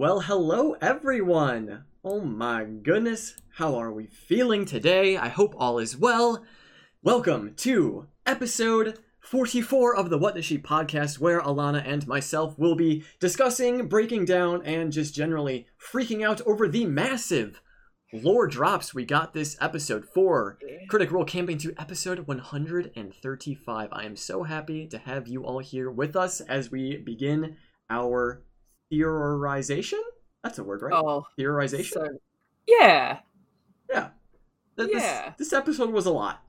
Well, hello everyone! Oh my goodness, how are we feeling today? I hope all is well. Welcome to episode 44 of the What Does She podcast, where Alana and myself will be discussing, breaking down, and just generally freaking out over the massive lore drops we got this episode for Critical Role Campaign two episode 135. I am so happy to have you all here with us as we begin our theorization? That's a word, right? Oh, Theorization? so yeah, yeah. Th- This, Yeah. this episode was a lot.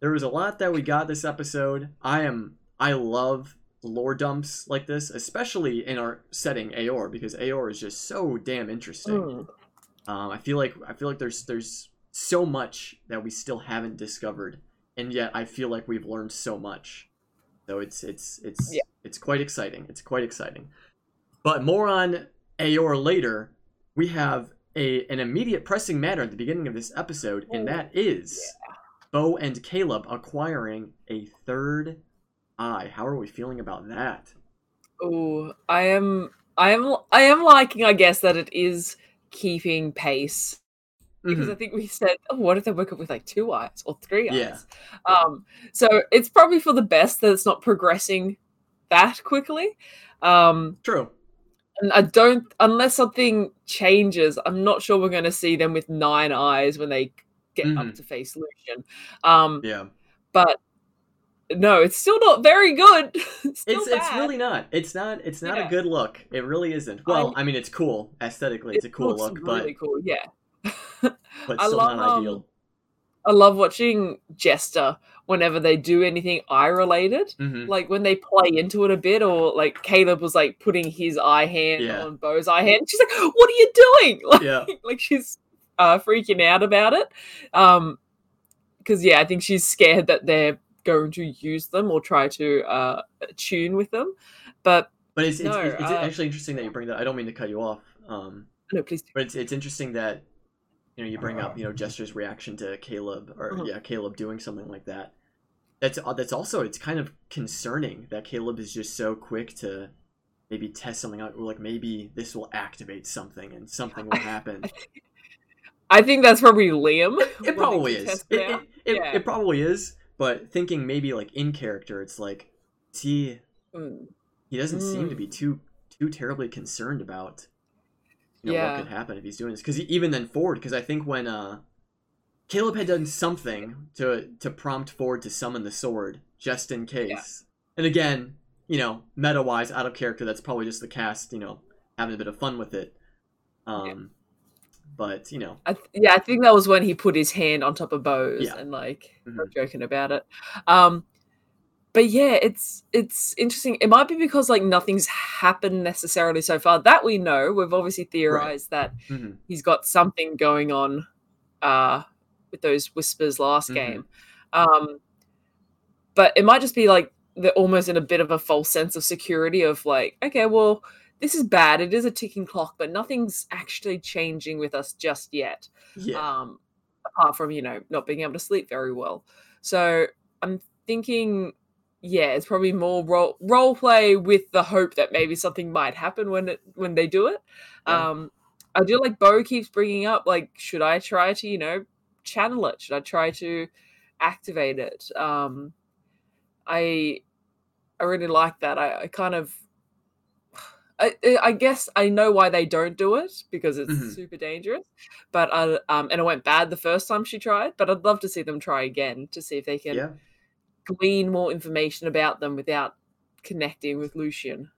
There was a lot that we got this episode. I am I love lore dumps like this, especially in our setting Aeor, because Aeor is just so damn interesting. Mm. Um, I feel like I feel like there's there's so much that we still haven't discovered, and yet I feel like we've learned so much. So it's it's it's Yeah. it's quite exciting. It's quite exciting. But more on Aeor later. We have a an immediate pressing matter at the beginning of this episode, and Oh, that is Beau and Caleb acquiring a third eye. How are we feeling about that? Oh, I am, I am, I am liking. I guess that it is keeping pace because Mhm. I think we said, oh, what if they woke up with like two eyes or three eyes? Yeah. Um, so it's probably for the best that it's not progressing that quickly. Um, True. And I don't, unless something changes, I'm not sure we're going to see them with nine eyes when they get up Mhm. to face Lucien. Um, Yeah. but no, it's still not very good. it's still it's it's really not. It's not. It's not a good look. It really isn't. Well, I, mean, it's cool aesthetically. It's a cool look, really cool. Yeah, but but I love, not um, ideal. I love watching Jester whenever they do anything eye related. hmm Like when they play into it a bit, or like Caleb was like putting his eye hand Yeah. on Beau's eye hand. She's like, "What are you doing?" Like, Yeah. like she's uh, freaking out about it. Um, because yeah, I think she's scared that they're going to use them or try to uh tune with them. But But it's it's, No, it's, it's uh, actually interesting that you bring that. I don't mean to cut you off. Um, no, please. do. but it's it's interesting that you know you bring up you know Jester's reaction to Caleb or Uh-huh. yeah Caleb doing something like that. That's uh, that's also it's kind of concerning that Caleb is just so quick to maybe test something out. Or like maybe this will activate something and something will happen. I think that's probably Liam. It probably is. It, it it, Yeah. it probably is. But thinking maybe like in character, it's like, see, Mm. he doesn't seem to Mm. be too too terribly concerned about you know Yeah. what could happen if he's doing this. Because even then Fjord, because I think when uh Caleb had done something to to prompt Fjord to summon the sword just in case, and again, you know, meta wise, out of character, that's probably just the cast, you know, having a bit of fun with it. Um, but you know, I th- yeah, I think that was when he put his hand on top of Beau's Yeah. and like Mhm. joking about it. Um, but yeah, it's it's interesting. It might be because like nothing's happened necessarily so far that we know. We've obviously theorized that mhm, he's got something going on uh, with those whispers last Mhm. game. Um, but it might just be like they're almost in a bit of a false sense of security of like, okay, well, this is bad. It is a ticking clock, but nothing's actually changing with us just yet. yeah, Um, apart from you know not being able to sleep very well. So I'm thinking, yeah, it's probably more role role play with the hope that maybe something might happen when it when they do it. Yeah. Um, I do like Beau keeps bringing up like, should I try to you know channel it? Should I try to activate it? Um, I I really like that. I, I kind of I, I- guess I know why they don't do it because it's Mhm. super dangerous. But I um and it went bad the first time she tried. But I'd love to see them try again to see if they can yeah. Glean more information about them without connecting with Lucien.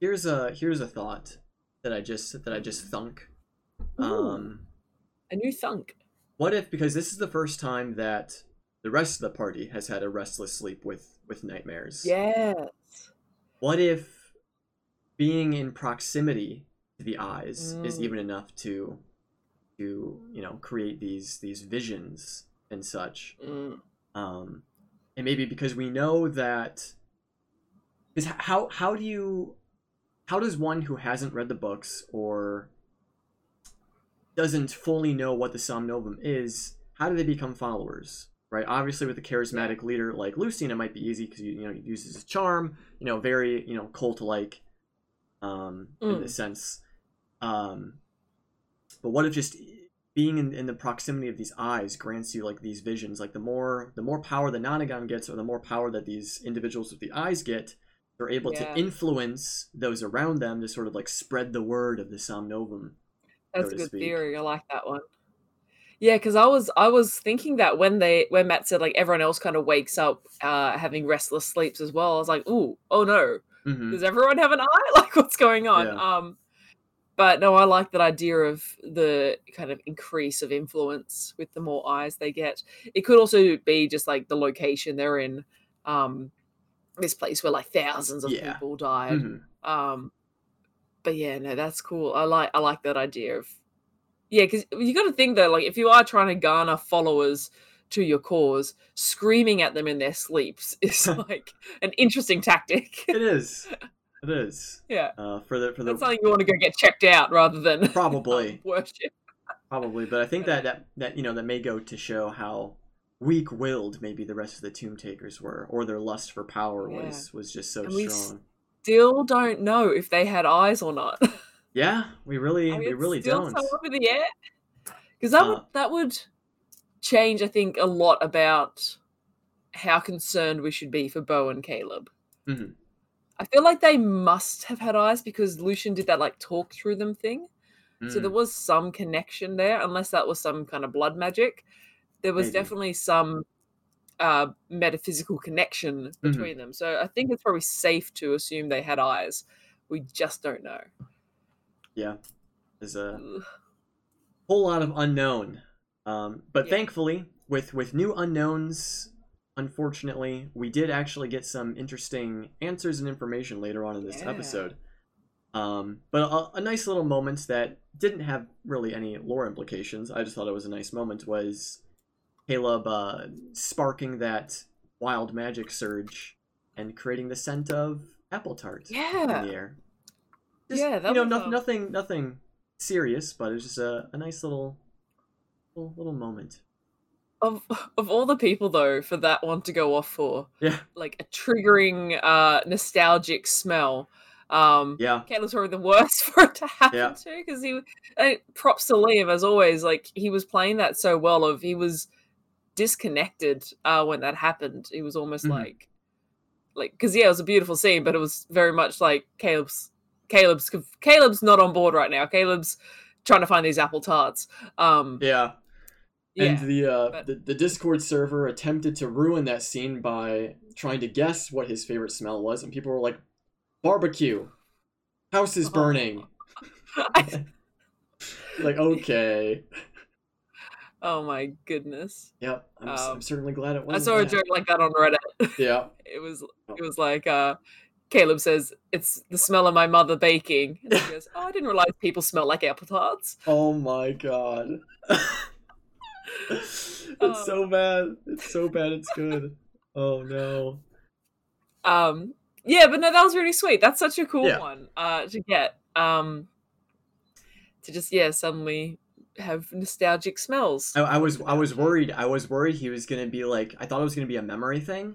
Here's a here's a thought that I just that I just thunk. Um, A new thunk. what if because this is the first time that the rest of the party has had a restless sleep with with nightmares? Yes. What if being in proximity to the eyes is Mm. even enough to to you know create these these visions and such? Mm. um, and maybe because we know that is how how do you how does one who hasn't read the books or doesn't fully know what the Somnovum is how do they become followers right obviously with a charismatic leader like Lucien it might be easy because you, you know he uses his charm you know very you know cult like um in Mm. the sense Um, but what if just being in, in the proximity of these eyes grants you like these visions? Like the more the more power the Nonagon gets, or the more power that these individuals with the eyes get, they're able Yeah. to influence those around them to sort of like spread the word of the Somnovum. That's so a good speak. theory. I like that one. Yeah, because I was I was thinking that when they when Matt said like everyone else kind of wakes up uh having restless sleeps as well, I was like, ooh, oh no, hmm does everyone have an eye? Like what's going on? Yeah. Um but no, I like that idea of the kind of increase of influence with the more eyes they get. It could also be just like the location they're in. Um this place where like thousands of Yeah. people died. hmm Um, but yeah, no, that's cool. I like I like that idea of yeah, because you got to think though, like if you are trying to garner followers to your cause, screaming at them in their sleeps is like an interesting tactic. It is. It is. yeah, Uh, for the for the that's something you want to go get checked out rather than um, Probably. worship. Probably, but I think that, that that you know that may go to show how weak-willed maybe the rest of the Tomb Takers were, or their lust for power Yeah. was was just so And we strong. Still don't know if they had eyes or not. Yeah, we really I mean, we really don't. so up the air. Because that would Uh, that would change, I think, a lot about how concerned we should be for Beau and Caleb. Mhm. I feel like they must have had eyes because Lucien did that like talk through them thing. So there Mm, was some connection there, unless that was some kind of blood magic. There was Maybe. definitely some uh, metaphysical connection Mm-hmm. between them. So I think it's probably safe to assume they had eyes. We just don't know. yeah, there's a Ugh. whole lot of unknown. Um, but Yeah. thankfully, with with new unknowns, unfortunately, we did actually get some interesting answers and information later on in this Yeah. episode. Um, but a, a nice little moment that didn't have really any lore implications. I just thought it was a nice moment. Was Caleb uh, sparking that wild magic surge and creating the scent of apple tart in Yeah. the air? Yeah, that you know, no, nothing, nothing serious, but it was just a, a nice little, little, little moment. Of of all the people though, for that one to go off for, Yeah, like a triggering uh nostalgic smell. Um yeah, Caleb's probably the worst for it to happen Yeah. to because he props to Liam as always. Like he was playing that so well. Of he was disconnected uh when that happened. He was almost Mhm. like like because yeah, it was a beautiful scene, but it was very much like Caleb's Caleb's Caleb's not on board right now. Caleb's trying to find these apple tarts. Um yeah. Yeah. And the, uh, but- the the Discord server attempted to ruin that scene by trying to guess what his favorite smell was, and people were like, "Barbecue, house is Oh. burning." like, okay, oh my goodness. yep, I'm, s- I'm Um, certainly glad it was. I saw a that. joke like that on Reddit. Yeah, it was Oh. it was like uh Caleb says it's the smell of my mother baking. And he goes, "Oh, I didn't realize people smell like apple tarts." Oh my god. It's so bad. It's so bad. It's good. Oh no. Um, yeah, but no, that was really sweet. That's such a cool Yeah. one uh, to get. Um, to just yeah, suddenly have nostalgic smells. I, I was I was worried. I was worried he was gonna be like. I thought it was gonna be a memory thing,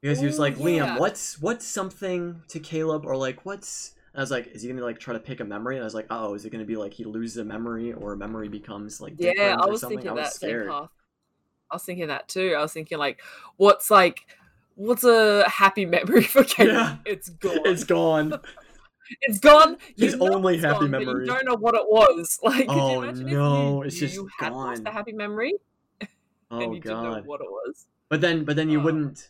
because he was like, Liam, yeah. what's what's something to Caleb, or like what's. I was like, is he gonna like try to pick a memory? And I was like, oh, is it gonna be like he loses a memory, or a memory becomes like Yeah, different I or was something? thinking I was that same path. I was thinking that too. I was thinking like, what's like, what's a happy memory for Caleb? Yeah. It's gone. It's gone. It's gone. His You know only it's happy gone, memory. You don't know what it was. Like, could Oh, you imagine no, you, it's just you had lost gone. a happy memory Oh and you didn't know god. what it was? But then, but then you Oh. wouldn't.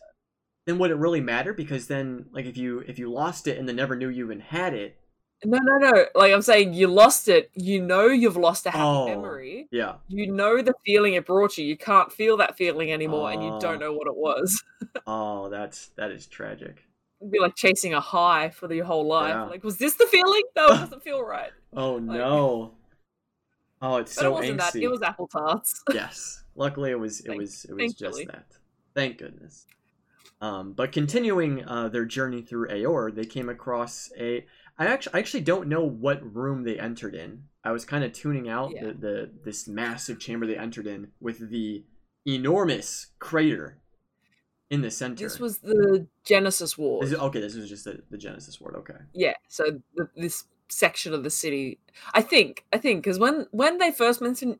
Then would it really matter? Because then, like, if you if you lost it and then never knew you even had it, No, no, no. Like I'm saying, you lost it. You know you've lost a happy Oh. memory. yeah, You know the feeling it brought you. You can't feel that feeling anymore, and you Oh. don't know what it was. oh, that's that is tragic. It'd be like chasing a high for your whole life. Yeah. Like, was this the feeling? No, it doesn't feel right. Oh no. Oh, it's But so it wasn't angsty. that. It was apple tarts. yes. Luckily, it was it Thank- was it was just that. Thank goodness. Um, but continuing uh, their journey through Aor, they came across a. I actually I actually don't know what room they entered in. I was kind of tuning out Yeah. the, the this massive chamber they entered in with the enormous crater in the center. This was the Genesis Ward. This is- okay. This was just the, the Genesis ward. Okay. yeah. So the, this section of the city. I think, I think, because when when they first mentioned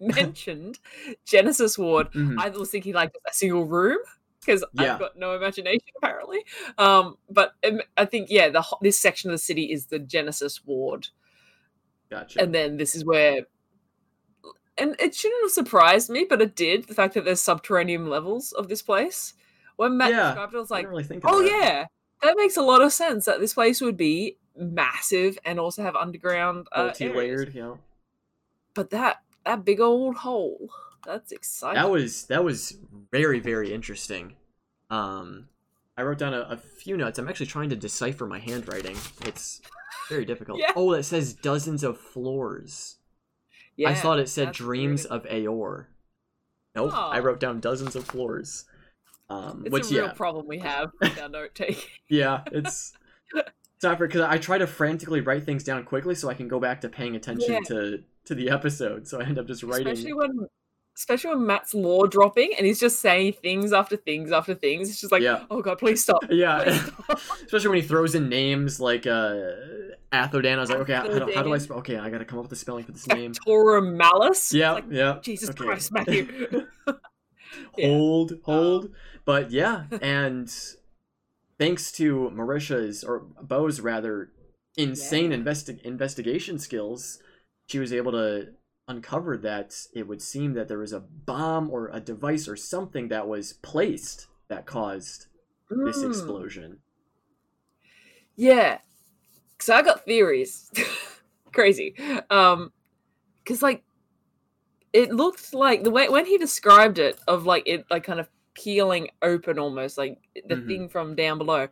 mentioned Genesis Ward, Mhm. I was thinking like a single room because Yeah. I've got no imagination apparently. Um, but um, I think yeah, the this section of the city is the Genesis Ward, Gotcha. and then this is where. And it shouldn't have surprised me, but it did. The fact that there's subterranean levels of this place. When Matt Yeah, described it, I was like, didn't really Oh that. yeah, that makes a lot of sense. That this place would be massive and also have underground uh, multi-layered. Yeah, But that that big old hole, that's exciting. that was that was very very interesting. Um, I wrote down a, a few notes. I'm actually trying to decipher my handwriting. It's very difficult. Yeah. Oh, it says dozens of floors. yeah, I thought it said dreams of Aeor. Nope, I wrote down dozens of floors. Um, It's which a real yeah, problem we have with our note taking. yeah, it's it's not because I try to frantically write things down quickly so I can go back to paying attention Yeah. to to the episode. So I end up just writing. Especially when especially when Matt's law dropping and he's just saying things after things after things. It's just like, Yeah. oh god, please stop. Yeah, Please stop. especially when he throws in names like uh Athodan. I was like, okay, how, do- how do I spell? Okay, I gotta come up with a spelling for this name. Factorum malice. Yeah, like, yeah. Jesus okay. Christ, Matthew. Yeah. hold, hold. But yeah, and thanks to Marisha's or Beau's rather insane Yeah. investi- investigation skills, she was able to uncover that it would seem that there was a bomb or a device or something that was placed that caused this Mm. explosion. Yeah. Cause I got theories. Crazy. Um cause like it looked like the way when he described it of like it like kind of peeling open almost like the Mhm. thing from down below.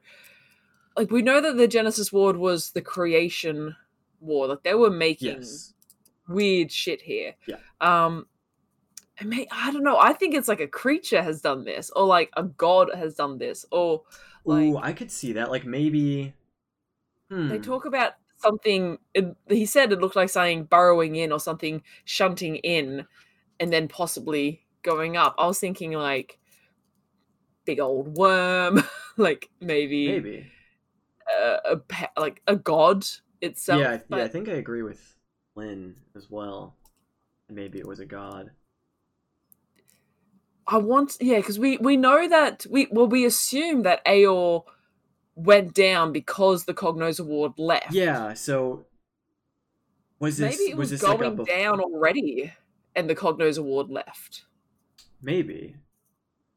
Like we know that the Genesis Ward was the creation war. Like they were making Yes. Weird shit here. Yeah. Um and may, I don't know. I think it's like a creature has done this, or like a god has done this, or like Ooh, I could see that. Like maybe. Hmm. they talk about something it, he said it looked like something burrowing in or something shunting in and then possibly going up i was thinking like big old worm like maybe, maybe. uh, a pe- like a god itself yeah, I- yeah. I think I agree with Lynn as well. Maybe it was a god. i want yeah because we we know that we well we assume that aeor went down because the cognouza ward left Yeah. So. Was this maybe it was, was this like a going bef- down already and the cognouza ward left Maybe.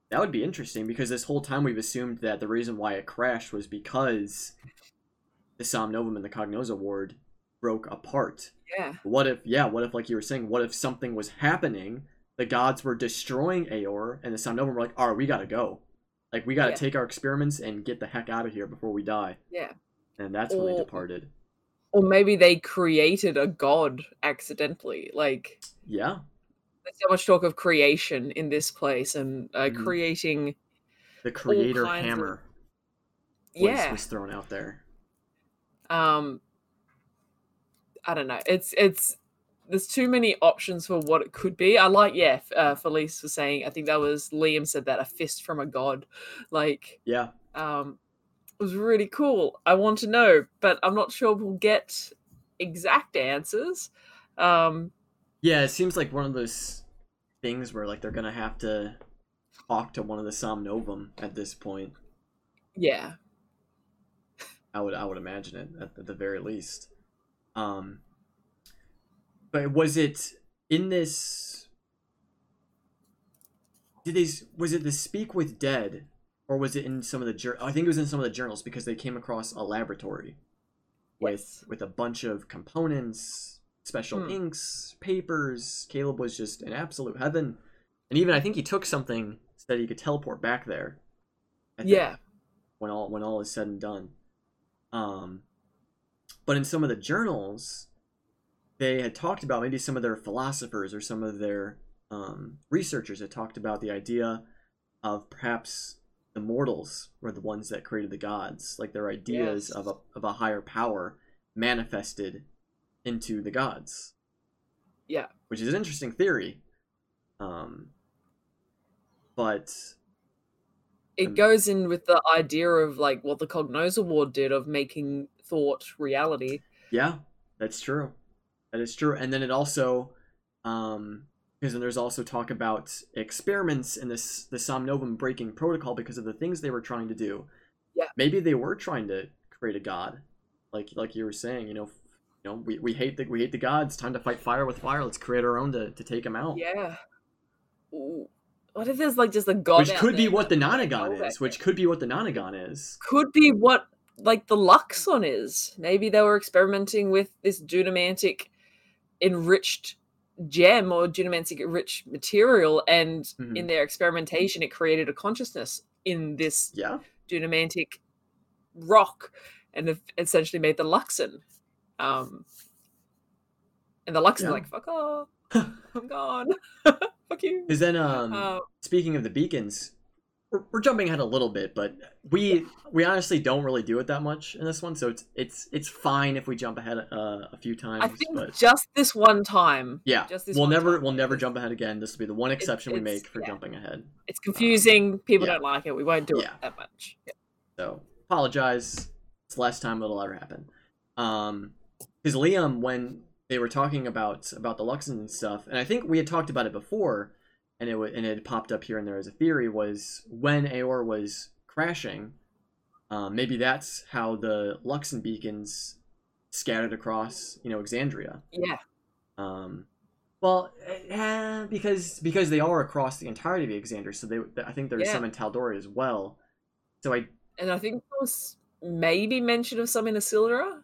That would be interesting because this whole time we've assumed that the reason why it crashed was because the Somnovum and the Cognouza Ward broke apart. yeah What if, yeah, what if, like you were saying, what if something was happening, the gods were destroying Aeor, and the Somnovum were like, alright, we gotta go. Like, we gotta Yeah. take our experiments and get the heck out of here before we die. yeah And that's when they departed. or maybe they created a god accidentally like Yeah. there's so much talk of creation in this place and uh, Mhm. creating The creator of- hammer was, yeah was thrown out there. um i don't know it's it's there's too many options for what it could be i like yeah uh, felice was saying i think that was liam said that a fist from a god like Yeah. um it was really cool i want to know but i'm not sure we'll get exact answers um Yeah, it seems like one of those things where like they're gonna have to talk to one of the Somnovum at this point. yeah I would I would imagine it at, at the very least. Um, but was it in this? Did they? Was it the Speak with Dead, or was it in some of the? I think it was in some of the journals because they came across a laboratory with with a bunch of components, special Hmm. inks, papers. Caleb was just an absolute heaven, and even I think he took something so that he could teleport back there. Yeah when all when all is said and done. Um, but in some of the journals, they had talked about maybe some of their philosophers or some of their um, researchers had talked about the idea of perhaps the mortals were the ones that created the gods, like their ideas Yes. of a of a higher power manifested into the gods. Yeah. which is an interesting theory. Um, but it goes in with the idea of like what the Cognouza Ward did of making thought reality. Yeah, that's true. That is true. And then it also, um, because then there's also talk about experiments in this the Somnovum breaking protocol because of the things they were trying to do. Yeah. Maybe they were trying to create a god, like like you were saying. You know, you know, we, we hate the we hate the gods. Time to fight fire with fire. Let's create our own to, to take them out. Yeah. Ooh. What if there's like just a god? which could be what the Nonagon is. Which could be what the Nonagon is. could be what like the Luxon is. Maybe they were experimenting with this dunamantic enriched gem or dunamantic rich material, and Mhm. in their experimentation, it created a consciousness in this Yeah. dunamantic rock, and essentially made the Luxon. Um, and the Luxon's Yeah. like, "Fuck off, I'm gone, fuck you." Because then, um, Uh, speaking of the beacons, we're, jumping ahead a little bit, but we we honestly don't really do it that much in this one, so it's it's it's fine if we jump ahead uh, a few times. I think but just this one time, yeah, just this we'll never time, we'll never jump ahead again. This will be the one exception we it's- make for yeah. jumping ahead. it's confusing. People yeah. don't like it. We won't do Yeah. it that much. So apologize. It's the last time it'll ever happen. Um, because Liam, when they were talking about about the Luxon stuff, and I think we had talked about it before, and it and it popped up here and there as a theory was when Aeor was crashing, um, maybe that's how the Luxon beacons scattered across you know Exandria. Yeah. Um, well, eh, because because they are across the entirety of Exandria, so they I think there's Yeah. some in Tal'Dorei as well. So I And I think there was maybe mention of some in Issylra.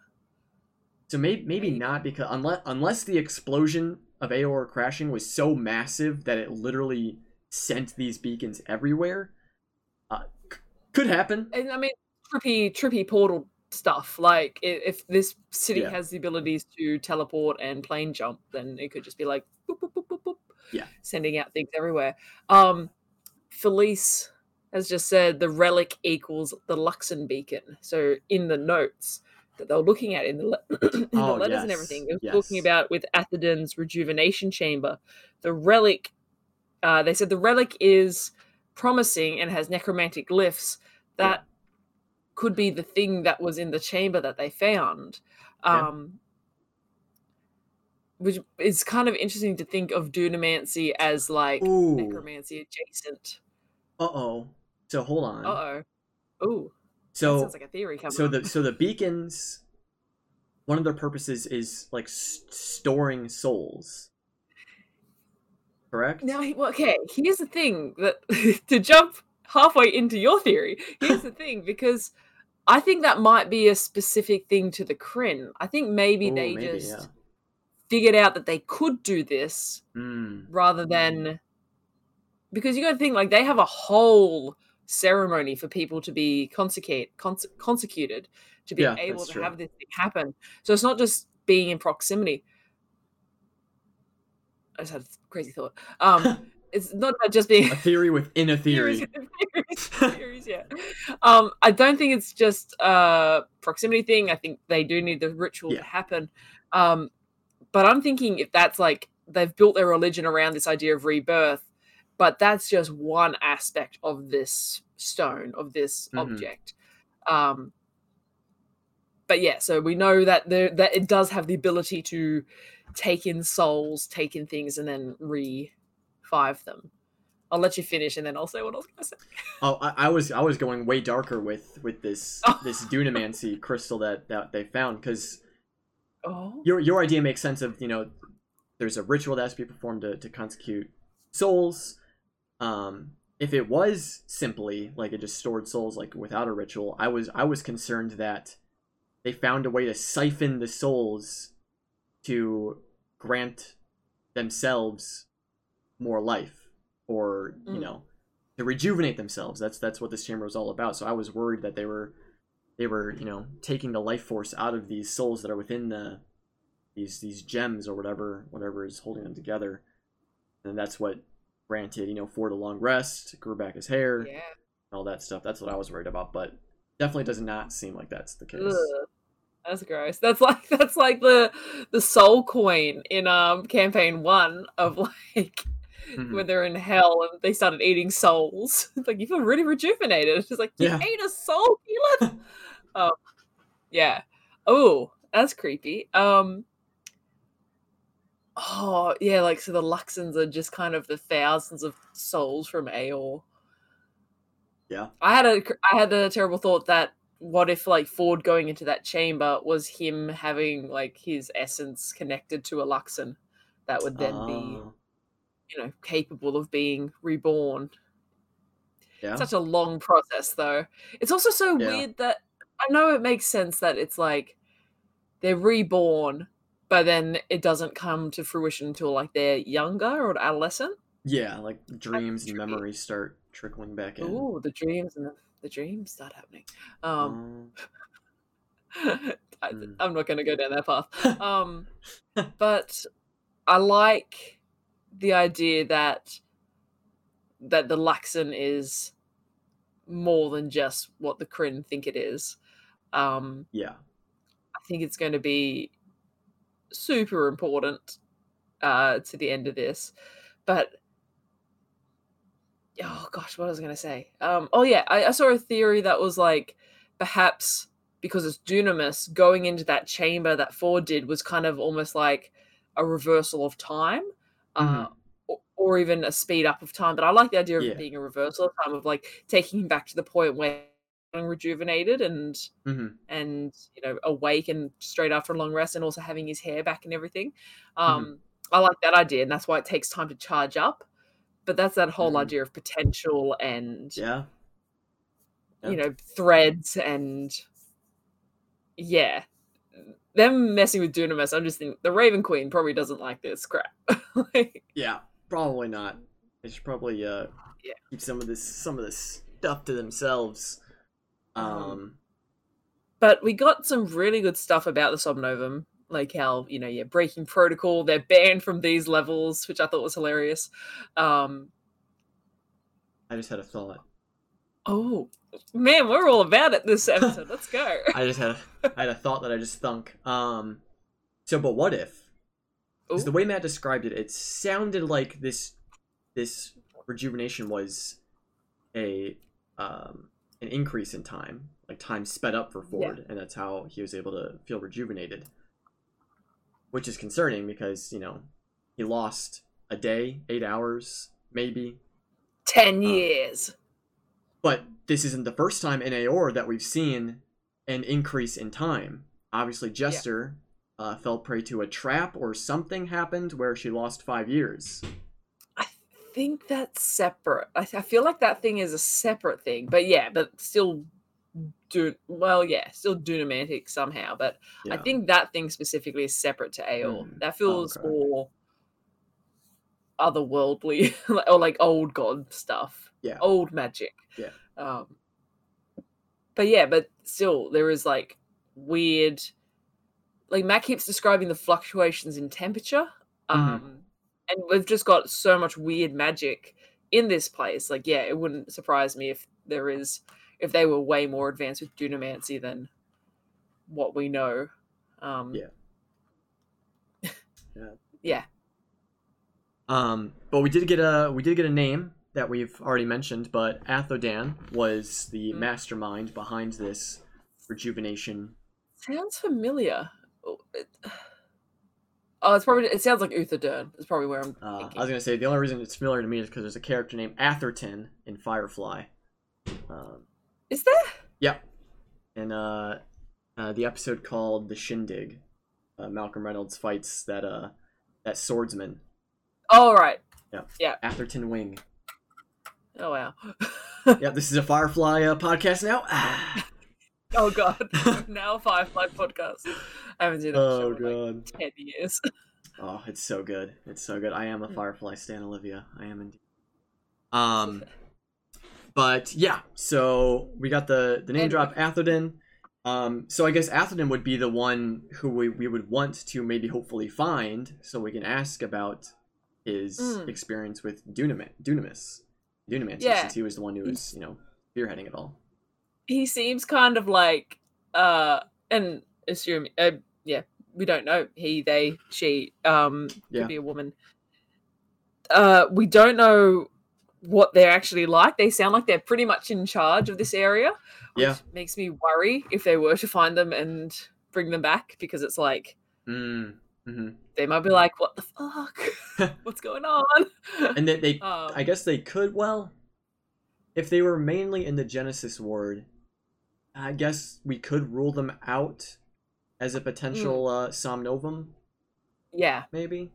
So maybe maybe Maybe. not because unless unless the explosion of Aeor crashing was so massive that it literally sent these beacons everywhere, uh, c- could happen. And I mean, trippy, trippy portal stuff. Like, if this city Yeah. has the abilities to teleport and plane jump, then it could just be like, boop, boop, boop, boop, boop, Yeah. sending out things everywhere. Um, Felice has just said the relic equals the Luxon beacon. So in the notes that they were looking at in the, in the Oh, letters and everything, it was talking about with Athedan's rejuvenation chamber. The relic, uh, they said the relic is promising and has necromantic glyphs Yeah. that could be the thing that was in the chamber that they found. Yeah. Um, which is kind of interesting to think of dunamancy as like Ooh, necromancy adjacent. uh oh. So hold on. Uh oh. Ooh. That so sounds like a theory coming so up. the so the beacons, one of their purposes is like s- storing souls. Correct. Now, well, okay, here's the thing that to jump halfway into your theory, here's the thing because I think that might be a specific thing to the Kryn. I think maybe Ooh, they maybe, just yeah. figured out that they could do this Mm, rather than because you got to think like they have a whole ceremony for people to be consecrate conse- consecuted to be Yeah, able to true. have this thing happen. So it's not just being in proximity. I just had a crazy thought. Um, it's not about just being a theory within a theory. theories, theories, yeah. Um, I don't think it's just a proximity thing. I think they do need the ritual Yeah. to happen. Um, but I'm thinking if that's like they've built their religion around this idea of rebirth, but that's just one aspect of this stone, of this Mhm. object. Um, but yeah, so we know that there that it does have the ability to take in souls, take in things, and then revive them. I'll let you finish, and then I'll say what I was gonna say. Oh, I, I was I was going way darker with with this Oh. this dunamancy crystal that that they found because Oh, your your idea makes sense of you know there's a ritual that has to be performed to, to consecute souls. Um, if it was simply like it just stored souls like without a ritual, I was I was concerned that they found a way to siphon the souls to grant themselves more life or you Mm. know to rejuvenate themselves. That's that's what this chamber was all about. So i was worried that they were they were you know taking the life force out of these souls that are within the these these gems or whatever whatever is holding them together. And that's what granted you know Fjord a long rest grew back his hair yeah. all that stuff that's what i was worried about but definitely does not seem like that's the case Ugh, that's gross. That's like that's like the the soul coin in um campaign one of like Mhm. when they're in hell and they started eating souls. It's like you feel really rejuvenated. It's just like you Yeah. ate a soul, Keelan. um, yeah. Oh, that's creepy. Um. Oh yeah, like so the Luxons are just kind of the thousands of souls from Aeor. Yeah. I had a I had a terrible thought that what if like Fjord going into that chamber was him having like his essence connected to a Luxon that would then be Oh, you know capable of being reborn. yeah. Such a long process though. It's also so Yeah. weird that I know it makes sense that it's like they're reborn, but then it doesn't come to fruition until like they're younger or adolescent. Yeah, like dreams and memories start trickling back in. Oh, the dreams and the, the dreams start happening. Um, Oh, I, Mm. I'm not going to go down that path. Um, but I like the idea that that the Luxon is more than just what the Kryn think it is. Um, yeah. I think it's going to be super important uh, to the end of this. But oh gosh, what was I going to say? Um, oh yeah, I, I saw a theory that was like perhaps because it's Dunamis going into that chamber that Fjord did was kind of almost like a reversal of time. Uh, or, or even a speed up of time, but I like the idea of Yeah. it being a reversal of time of like taking him back to the point where rejuvenated and hmm and you know awake and straight after a long rest and also having his hair back and everything Mm-hmm. um i like that idea and that's why it takes time to charge up but that's that whole Mhm. idea of potential and Yeah. you know threads and yeah them messing with dunamis i'm just thinking the raven queen probably doesn't like this crap like, Yeah. Probably not. They should probably uh Yeah. keep some of this some of this stuff to themselves. Um, Um but we got some really good stuff about the Somnovum, like how you know, yeah, breaking protocol. They're banned from these levels, which I thought was hilarious. Um, I just had a thought. oh man, we're all about it this episode. Let's go. I just had a, I had a thought that I just thunk. Um so but what if 'cause Ooh. the way Matt described it, it sounded like this this rejuvenation was a um an increase in time, like time sped up for Fjord, and that's how he was able to feel rejuvenated. Which is concerning because, you know, he lost a day, eight hours, maybe. Ten Um, years. But this isn't the first time in Aeor that we've seen an increase in time. Obviously, Jester uh, fell prey to a trap or something happened where she lost five years. I think that's separate. I, I feel like that thing is a separate thing, but yeah, but still. Do well, yeah, still Dunamantic somehow, but I think that thing specifically is separate to Aeor. Mm. That feels okay. more otherworldly or like old god stuff. Yeah. Old magic. Yeah. Um but yeah, but still there is like weird like Matt keeps describing the fluctuations in temperature. Um Mhm. And we've just got so much weird magic in this place. Like, yeah, it wouldn't surprise me if there is if they were way more advanced with Dunamancy than what we know. Um, Yeah. Yeah. yeah. Um, but we did get a we did get a name that we've already mentioned, but Athodan was the Mm. mastermind behind this rejuvenation. Sounds familiar. Oh, it, oh, it's probably it sounds like Uther Dern. Is probably where I'm Uh. I was gonna say the only reason it's familiar to me is because there's a character named Atherton in Firefly. Um, Is there? Yeah. And uh, uh, the episode called "The Shindig," uh, Malcolm Reynolds fights that uh, that swordsman Oh right. Yeah. Yeah. Atherton Wing. Oh wow. Yeah, this is a Firefly uh, podcast now. Ah. oh god. now a Firefly podcast. I haven't seen that oh show in like ten years. Oh, it's so good. It's so good. I am a Mm. Firefly stan, Olivia. I am indeed. Um, but yeah. So we got the the name And- drop Atherton. Um, so I guess Atherton would be the one who we, we would want to maybe hopefully find, so we can ask about his Mm. experience with Dunamis. Dunamis. Dunamancy, Yeah. since he was the one who was, you know, spearheading it all. he seems kind of like uh and assume uh, yeah we don't know he they she um Yeah. could be a woman uh we don't know what they're actually like they sound like they're pretty much in charge of this area which Yeah. makes me worry if they were to find them and bring them back because it's like Mm, hmm they might be like, "What the fuck? What's going on?" And they, they Um, I guess they could. Well, if they were mainly in the Genesis ward, I guess we could rule them out as a potential uh, Somnovum, yeah, maybe.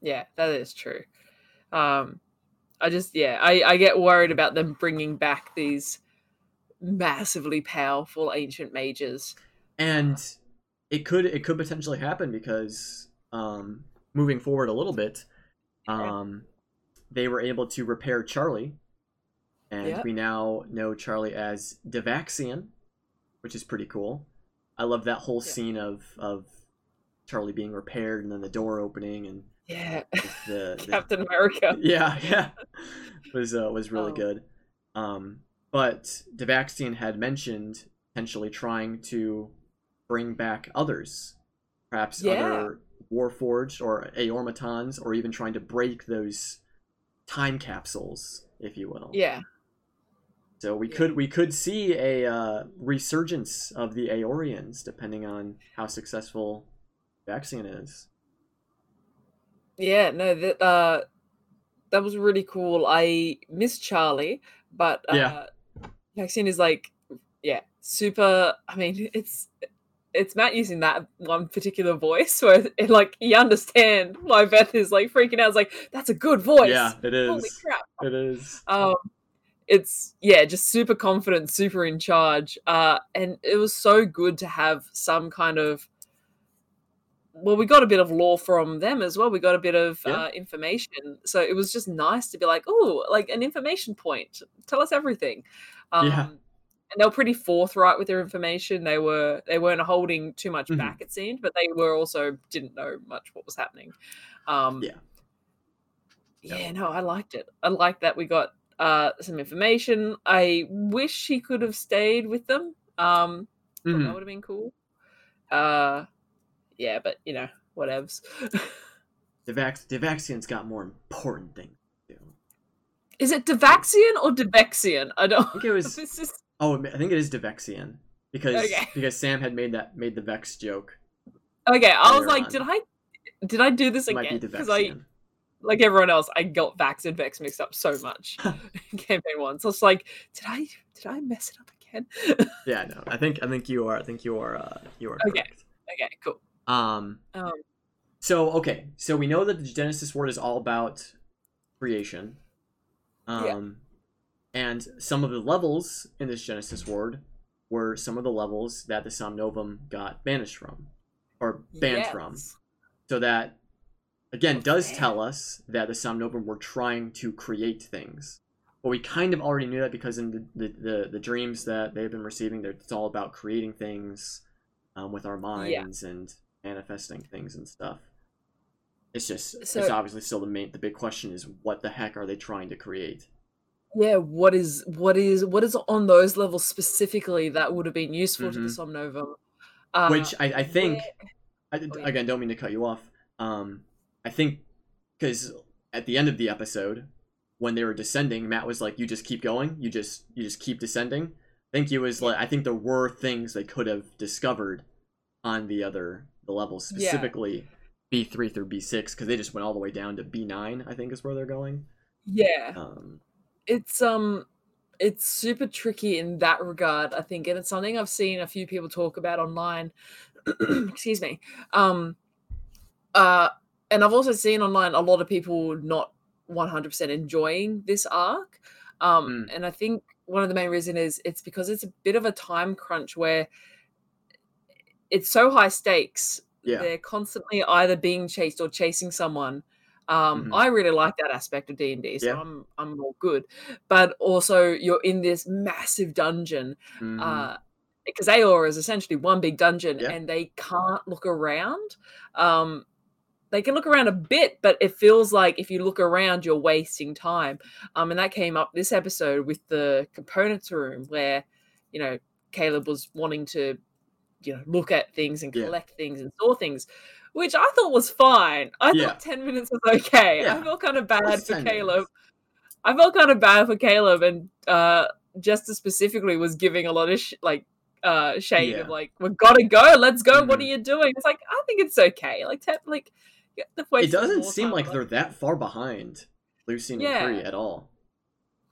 yeah, that is true. Um, I just yeah, I I get worried about them bringing back these massively powerful ancient mages. and it could it could potentially happen because um moving forward a little bit um they were able to repair charlie and Yep. we now know charlie as devaxian which is pretty cool i love that whole Yeah. scene of of charlie being repaired and then the door opening and Yeah, the, the Captain America. yeah, yeah, was uh, was really Oh. good. Um, but Devaxian had mentioned potentially trying to bring back others, perhaps Yeah. other Warforged or Aeormatons, or even trying to break those time capsules, if you will. Yeah, So we could we could see a uh, resurgence of the Aeorians, depending on how successful vaccine is. yeah. No, that uh, that was really cool. I miss Charlie, but uh, Yeah. Vaccine is like, yeah, super. I mean, it's it's Matt using that one particular voice where it, like you understand why Beth is like freaking out. It's like that's a good voice. Yeah, it is. Holy crap. It is. um it's yeah just super confident super in charge uh and it was so good to have some kind of well we got a bit of law from them as well we got a bit of Yeah. uh, information so it was just nice to be like oh like an information point tell us everything um Yeah. and they were pretty forthright with their information they were they weren't holding too much Mhm. back it seemed but they were also didn't know much what was happening um Yeah. yeah, Yeah. no, I liked it. I liked that we got uh some information. I wish he could have stayed with them. Um Mhm. that would have been cool. Uh yeah, but you know, whatevs. Devax Devaxian's got more important things to do. is it Devaxian or Devexian? I don't I think it was. is Oh, I think it is Devexian because Okay. because Sam had made that made the Vex joke. okay. I was like, on. did I did I do this It might again? be Because I Devexian. Like everyone else, I got Vax and Vex mixed up so much in campaign one. So it's like, did I did I mess it up again? Yeah, no. I think I think you are. I think you are. Uh, you are Okay. correct. okay, cool. Um. Um So okay. So we know that the Genesis Ward is all about creation. Um. Yeah. And some of the levels in this Genesis Ward were some of the levels that the Somnovum got banished from, or banned from. So that again Oh, does tell us that the Somnovum were trying to create things. But we kind of already knew that because in the the, the, the dreams that they've been receiving, it's all about creating things um, with our minds and manifesting things and stuff. It's just it's obviously still the main the big question is what the heck are they trying to create? yeah what is what is what is on those levels specifically that would have been useful to the somnovum uh, Which I, I think where- I, Oh, yeah. again don't mean to cut you off. Um, I think because at the end of the episode, when they were descending, Matt was like, "You just keep going. You just you just keep descending." I think he was like, I think there were things they could have discovered on the other the levels, Yeah. specifically B three through B six, because they just went all the way down to B nine. I think is where they're going. yeah Um, it's um it's super tricky in that regard i think and it's something i've seen a few people talk about online excuse me um uh and i've also seen online a lot of people not 100% enjoying this arc um Mm. and i think one of the main reason is it's because it's a bit of a time crunch where it's so high stakes yeah, they're constantly either being chased or chasing someone um Mhm. i really like that aspect of d&d so Yeah. i'm i'm all good but also you're in this massive dungeon mhm, uh because Aeor is essentially one big dungeon Yeah. and they can't look around um they can look around a bit but it feels like if you look around you're wasting time um and that came up this episode with the components room where you know caleb was wanting to you know look at things and Yeah. collect things and store things which i thought was fine i Yeah. thought 10 minutes was okay i Yeah. felt kind of bad for caleb minutes. i felt kind of bad for caleb and uh Jester specifically was giving a lot of sh- like uh Shane Yeah. of like, we've gotta go, let's go. What are Mhm. you doing? It's like, I think it's okay. Like te- like yeah, the It doesn't seem like they're that far behind Lucien and Yeah. At all.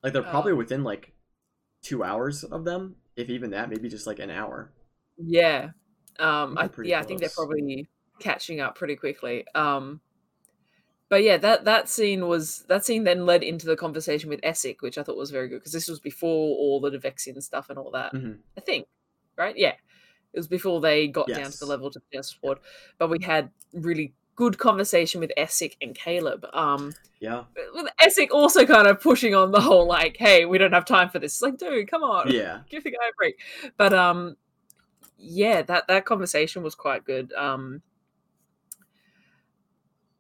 Like they're probably Um, within like two hours of them, if even that, maybe just like an hour. Yeah. Um I yeah, I think they're probably catching up pretty quickly. Um but yeah, that that scene was that scene then led into the conversation with Essek, which I thought was very good because this was before all the Devexian stuff and all that. Mhm. I think, right? Yeah, it was before they got down to the level to the Justice. But we had really good conversation with Essek and Caleb. Um, Yeah. with Essek also kind of pushing on the whole like, "Hey, we don't have time for this." It's like, dude, come on, Yeah. give the guy a break. But um, yeah, that that conversation was quite good. Um,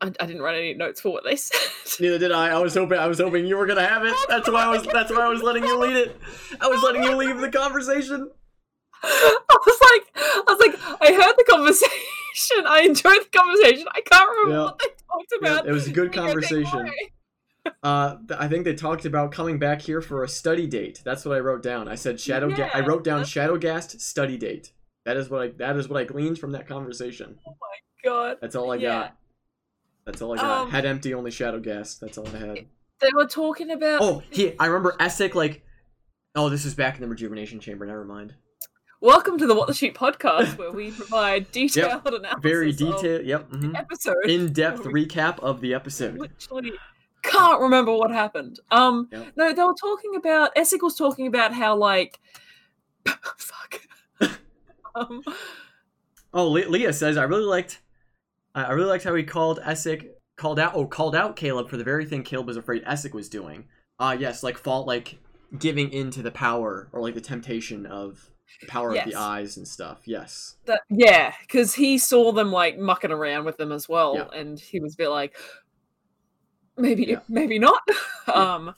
I, I didn't write any notes for what they said. Neither did I. I was hoping I was hoping you were gonna have it. That's why I was that's why I was letting you lead it. I was letting you leave the conversation. I was like, I was like, I heard the conversation. I enjoyed the conversation. I can't remember Yeah. what they talked Yeah, about. it was a good Can you take conversation. Uh, I think they talked about coming back here for a study date. That's what I wrote down. I said shadow. Ga- I wrote down that's- Shadowgast study date. That is what I. That is what I gleaned from that conversation. Oh my god, That's all I Yeah. got. That's all I got. Um, Head empty, only Shadowgast. That's all I had. they were talking about. Oh, he. I remember Essek like. Oh, this is back in the rejuvenation chamber. Never mind. Welcome to the What the Sheep podcast, where we provide detailed analysis. Very detailed. Yep. mhm. Episode. In-depth recap of the episode. Literally can't remember what happened. Um, Yep. no, they were talking about. Essek was talking about how like, fuck. um, Oh, Le- Leah says I really liked, I really liked how he called Essek called out oh called out Caleb for the very thing Caleb was afraid Essek was doing. Uh yes, like fault like giving in to the power or like the temptation of power of the eyes and stuff. Yes. that yeah because he saw them like mucking around with them as well Yeah. and he was a bit like maybe Yeah. maybe not Yeah. um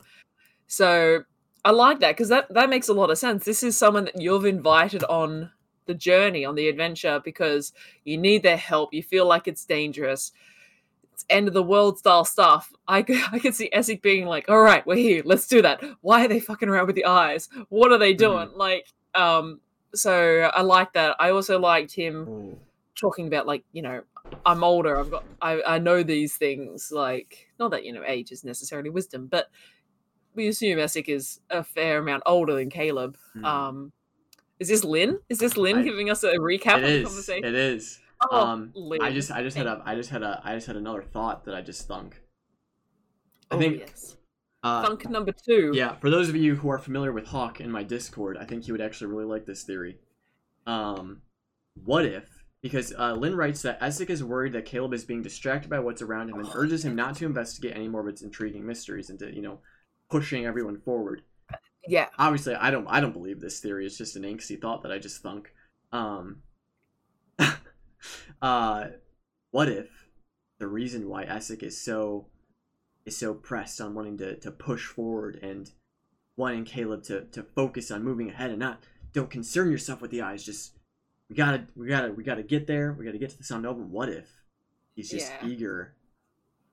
so i like that because that that makes a lot of sense this is someone that you've invited on the journey on the adventure because you need their help you feel like it's dangerous it's end of the world style stuff i could i could see Essek being like all right we're here let's do that why are they fucking around with the eyes what are they doing like um so i like that i also liked him talking about like you know i'm older i've got i, I know these things like not that you know age is necessarily wisdom but we assume Essek is a fair amount older than caleb Hmm. um is this lynn is this lynn I- giving us a recap It of the is. conversation It is. oh, um, I just, I just had a, I just had a, I just had another thought that I just thunk. I oh, think, yes uh, thunk number two Yeah, for those of you who are familiar with Hawk in my Discord, I think you would actually really like this theory. Um, what if? Because uh, Lynn writes that Essek is worried that Caleb is being distracted by what's around him and Oh, urges him not to investigate any more of its intriguing mysteries and to, you know, pushing everyone forward. yeah Obviously, I don't, I don't believe this theory. It's just an angsty thought that I just thunk. Um, uh, what if the reason why Essek is so is so pressed on wanting to, to push forward and wanting Caleb to, to focus on moving ahead and not don't concern yourself with the eyes. Just we gotta we gotta we gotta get there. We gotta get to the Somnovem. What if he's just Yeah. eager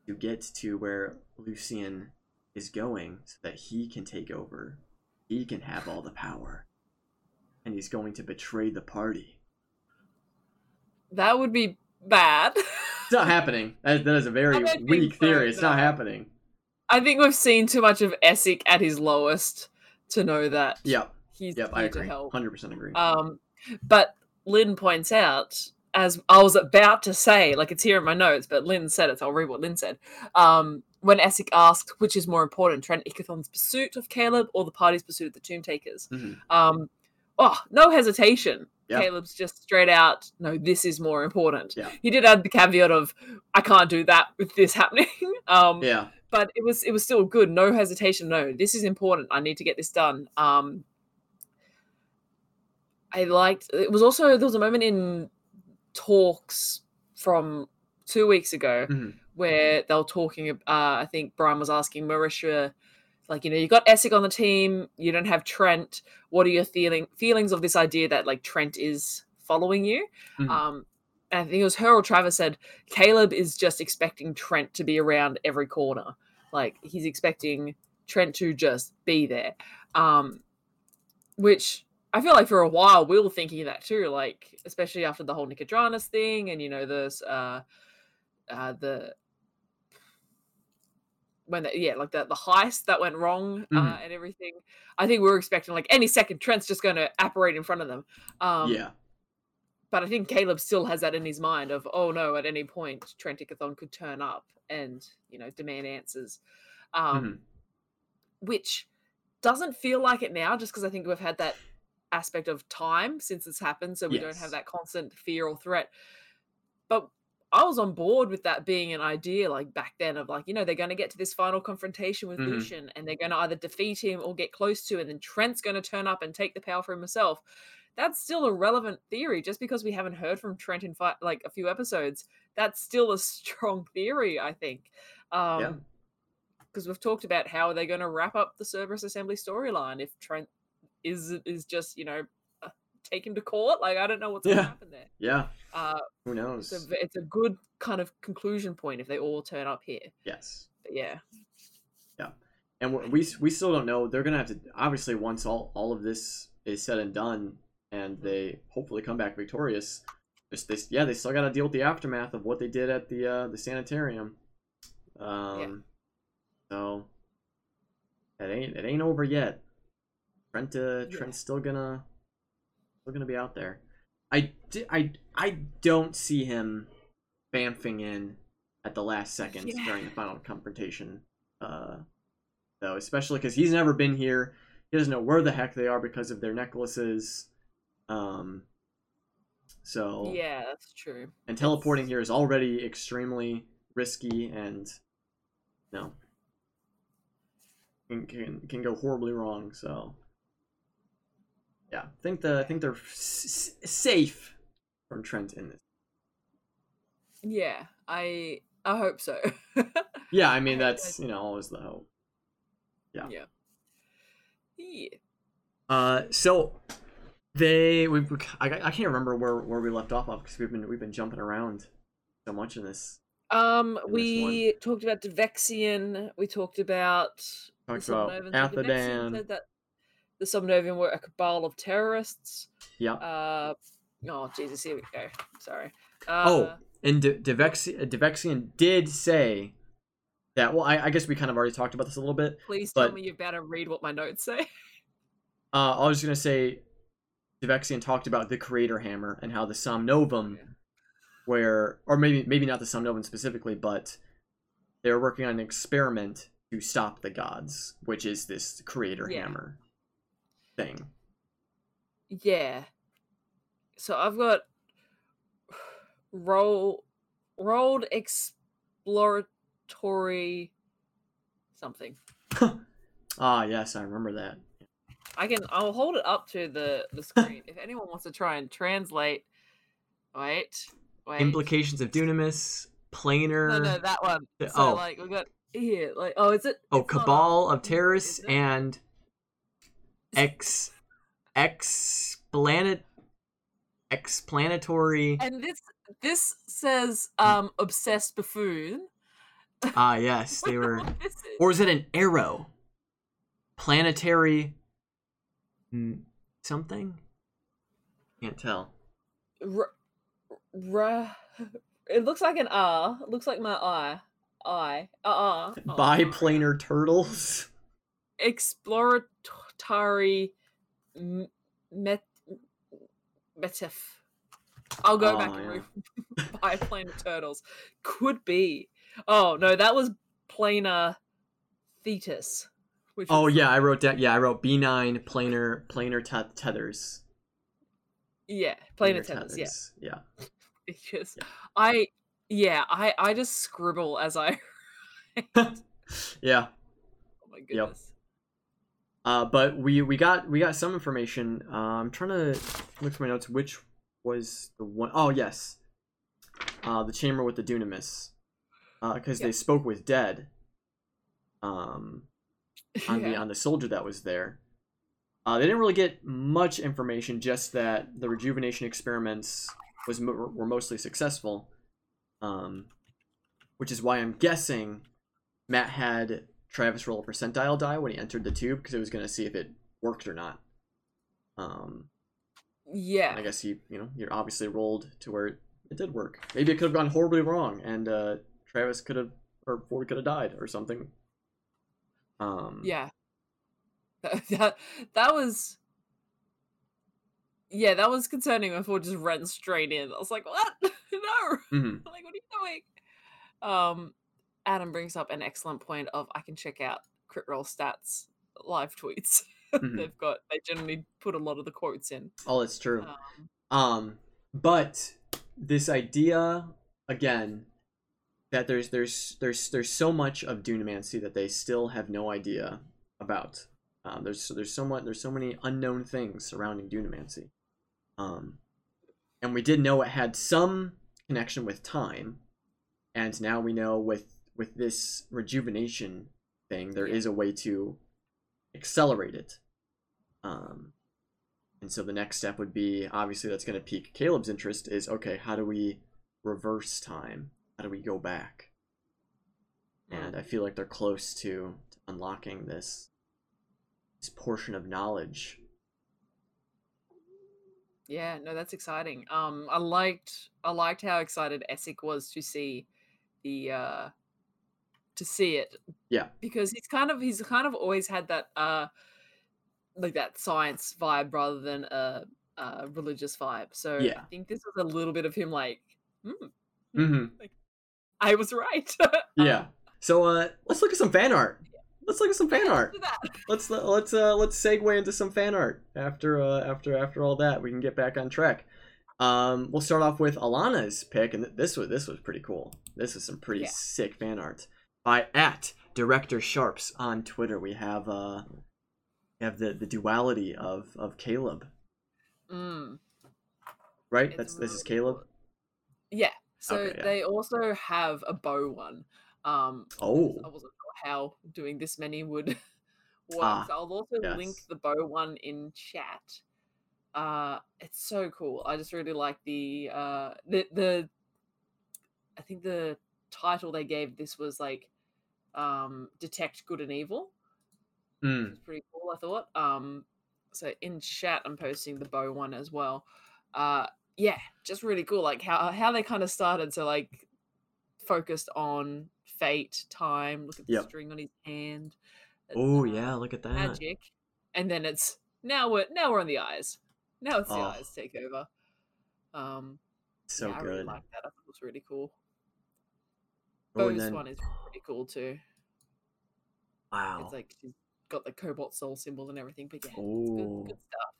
to get to where Lucien is going so that he can take over. He can have all the power. And he's going to betray the party. that would be bad It's not happening. That, that is a very I don't think weak so, theory. It's not happening. i think we've seen too much of Essek at his lowest to know that Yeah. he's Yep. I agree. Hundred percent agree. Um, but Lynn points out, as I was about to say, like it's here in my notes, but Lynn said it, so I'll read what Lynn said. Um, when Essek asked which is more important, Trent Ikithon's pursuit of Caleb or the party's pursuit of the Tomb Takers, Mhm. um, oh, no hesitation. Caleb's just straight out, no, this is more important. Yeah. He did add the caveat of, I can't do that with this happening. um, Yeah. but it was it was still good no hesitation no this is important i need to get this done um i liked it was also there was a moment in talks from two weeks ago Mhm. where they were talking uh i think brian was asking marisha like you know you've got Essek on the team you don't have trent what are your feeling feelings of this idea that like trent is following you Mhm. um and I think it was her or Travis said Caleb is just expecting Trent to be around every corner. Like he's expecting Trent to just be there. Um which I feel like for a while we were thinking that too, like especially after the whole Nicodranas thing, and you know, there's uh, uh, the when the, yeah, like the the heist that went wrong uh, Mhm. and everything. I think we were expecting like any second Trent's just going to apparate in front of them. Um, yeah. but I think Caleb still has that in his mind of oh no, at any point Trent Ikithon could turn up and you know demand answers, um, Mhm. which doesn't feel like it now, just because I think we've had that aspect of time since it's happened, so we don't have that constant fear or threat. But I was on board with that being an idea like back then of like, you know, they're going to get to this final confrontation with Mhm. Lucien and they're going to either defeat him or get close to, and then Trent's going to turn up and take the power for himself. That's still a relevant theory. Just because we haven't heard from Trent in fi- like a few episodes, that's still a strong theory, I think. Um, Yeah. because we've talked about how they're going to wrap up the Cerberus Assembly storyline if Trent is is just you know uh, taken to court. Like I don't know what's going to happen there. Yeah. Uh, Who knows? it's a, it's a good kind of conclusion point if they all turn up here. yes. But yeah, Yeah, and we we we still don't know. They're gonna have to obviously once all all of this is said and done, and they hopefully come back victorious. Just this, yeah, they still got to deal with the aftermath of what they did at the uh, the sanitarium. Um, so it ain't it ain't over yet. Trent uh, Yeah. Trent's still gonna still gonna be out there. I, I, I don't see him bamfing in at the last second Yeah. during the final confrontation. Uh, though, especially because he's never been here. He doesn't know where the heck they are because of their necklaces. Um, so yeah, that's true. and teleporting here is already extremely risky and no can can, can go horribly wrong. So yeah, I think the I think they're s- safe from Trent in this. Yeah, I I hope so. Yeah, I mean that's you know always the hope. Yeah. yeah. Yeah. Uh, so they we I, I can't remember where where we left off of because we've been we've been jumping around so much in this. Um, this we talked about Devexian. We talked about Talked about Somnovem. So Devexian Athadan. The Somnovem were a cabal of terrorists. Yeah. Uh, oh Jesus, here we go. Sorry. Uh, Oh, and De- Devexian, Devexian did say that. Well, I, I guess we kind of already talked about this a little bit. please but- tell me you better read what my notes say. Uh, I was gonna say, Devexian talked about the Creator Hammer and how the Somnovem, where, or maybe maybe not the Somnovem specifically, but they were working on an experiment to stop the gods, which is this Creator Yeah. Hammer thing. Yeah. So I've got roll rolled exploratory something. Ah, yes, I remember that. I can I'll hold it up to the the screen if anyone wants to try and translate. Wait, wait. Implications of Dunamis, planar. No, no, that one. So oh. like we got here, like oh, is it? Oh, not Cabal of terrorists and ex explanet explanatory. And this this says um obsessed buffoon. Ah, yes, they I don't know were. what this is. Or is it an arrow? Planetary. Something. Can't tell. R- r- it looks like an R. It looks like my eye. I. Uh uh. Oh, Biplanar turtles. Exploratory m- met metif. I'll go oh, back Oh, and yeah. read biplanar turtles. Could be. Oh no, that was planar thetis. Oh yeah, I wrote that. Yeah, I wrote B nine planar planar te- tethers. yeah, planar tethers. Yeah, Yeah. it's just Yeah. I. Yeah, I I just scribble as I. Yeah. Oh my goodness. Uh, but we we got we got some information. Uh, I'm trying to look for my notes. Which was the one oh yes, uh, the chamber with the Dunamis, because they Yep. spoke with Dead. Um, on the on the soldier that was there. Uh, they didn't really get much information, just that the rejuvenation experiments was were mostly successful. Um, which is why I'm guessing Matt had Travis roll a percentile die when he entered the tube because it was going to see if it worked or not. Um, Yeah. I guess you you know you're obviously rolled to where it, did work. Maybe it could have gone horribly wrong, and uh, Travis could have or Fjord could have died or something. Um, Yeah. That that was Yeah, that was concerning when Fjord just ran straight in. I was like, what? no. mhm. like, what are you doing? Um Adam brings up an excellent point of I can check out CritRoleStats live tweets. Mhm. They've got they generally put a lot of the quotes in. Oh, it's true. Um, Um, but this idea again that there's there's there's there's so much of Dunamancy that they still have no idea about. Um, there's there's so much there's so many unknown things surrounding Dunamancy. Um, and we did know it had some connection with time, and now we know with with this rejuvenation thing there is a way to accelerate it. Um, and so the next step would be obviously that's going to pique Caleb's interest is okay, how do we reverse time? How do we go back? And I feel like they're close to, to unlocking this this portion of knowledge. Yeah, no, that's exciting. Um, I liked I liked how excited Essek was to see the uh to see it. Yeah. Because he's kind of he's kind of always had that uh like that science vibe rather than a, a religious vibe. So I think this was a little bit of him like, hmm, hmm I was right. Yeah. So uh, let's look at some fan art. Let's look at some fan let's art. that. Let's let's uh let's segue into some fan art after uh after after all that we can get back on track. Um, we'll start off with Alana's pick, and this was this was pretty cool. This is some pretty Yeah. sick fan art by at Director Sharps on Twitter. We have uh we have the the duality of of Caleb, Mm. right? It's That's this is Caleb. cool. Yeah. So Okay, yeah. they also have a Beau one. Um, Oh, I wasn't sure how doing this many would work. Ah, so I'll also link the Beau one in chat. Uh, it's so cool. I just really like the uh the the. I think the title they gave this was like, um, detect good and evil. mm, It's pretty cool. I thought. Um, so in chat, I'm posting the Beau one as well. Uh, yeah, just really cool. Like how how they kind of started. So like focused on fate, time. Look at the Yep. string on his hand. oh yeah, look at that. magic, and then it's now we're now we're on the eyes. Now it's the Oh. eyes take over. Um, So yeah, I really good. like that. I thought it was really cool. Oh, and then one is pretty cool too. Wow. It's like she's got the cobalt soul symbol and everything. But yeah, it's good, good stuff.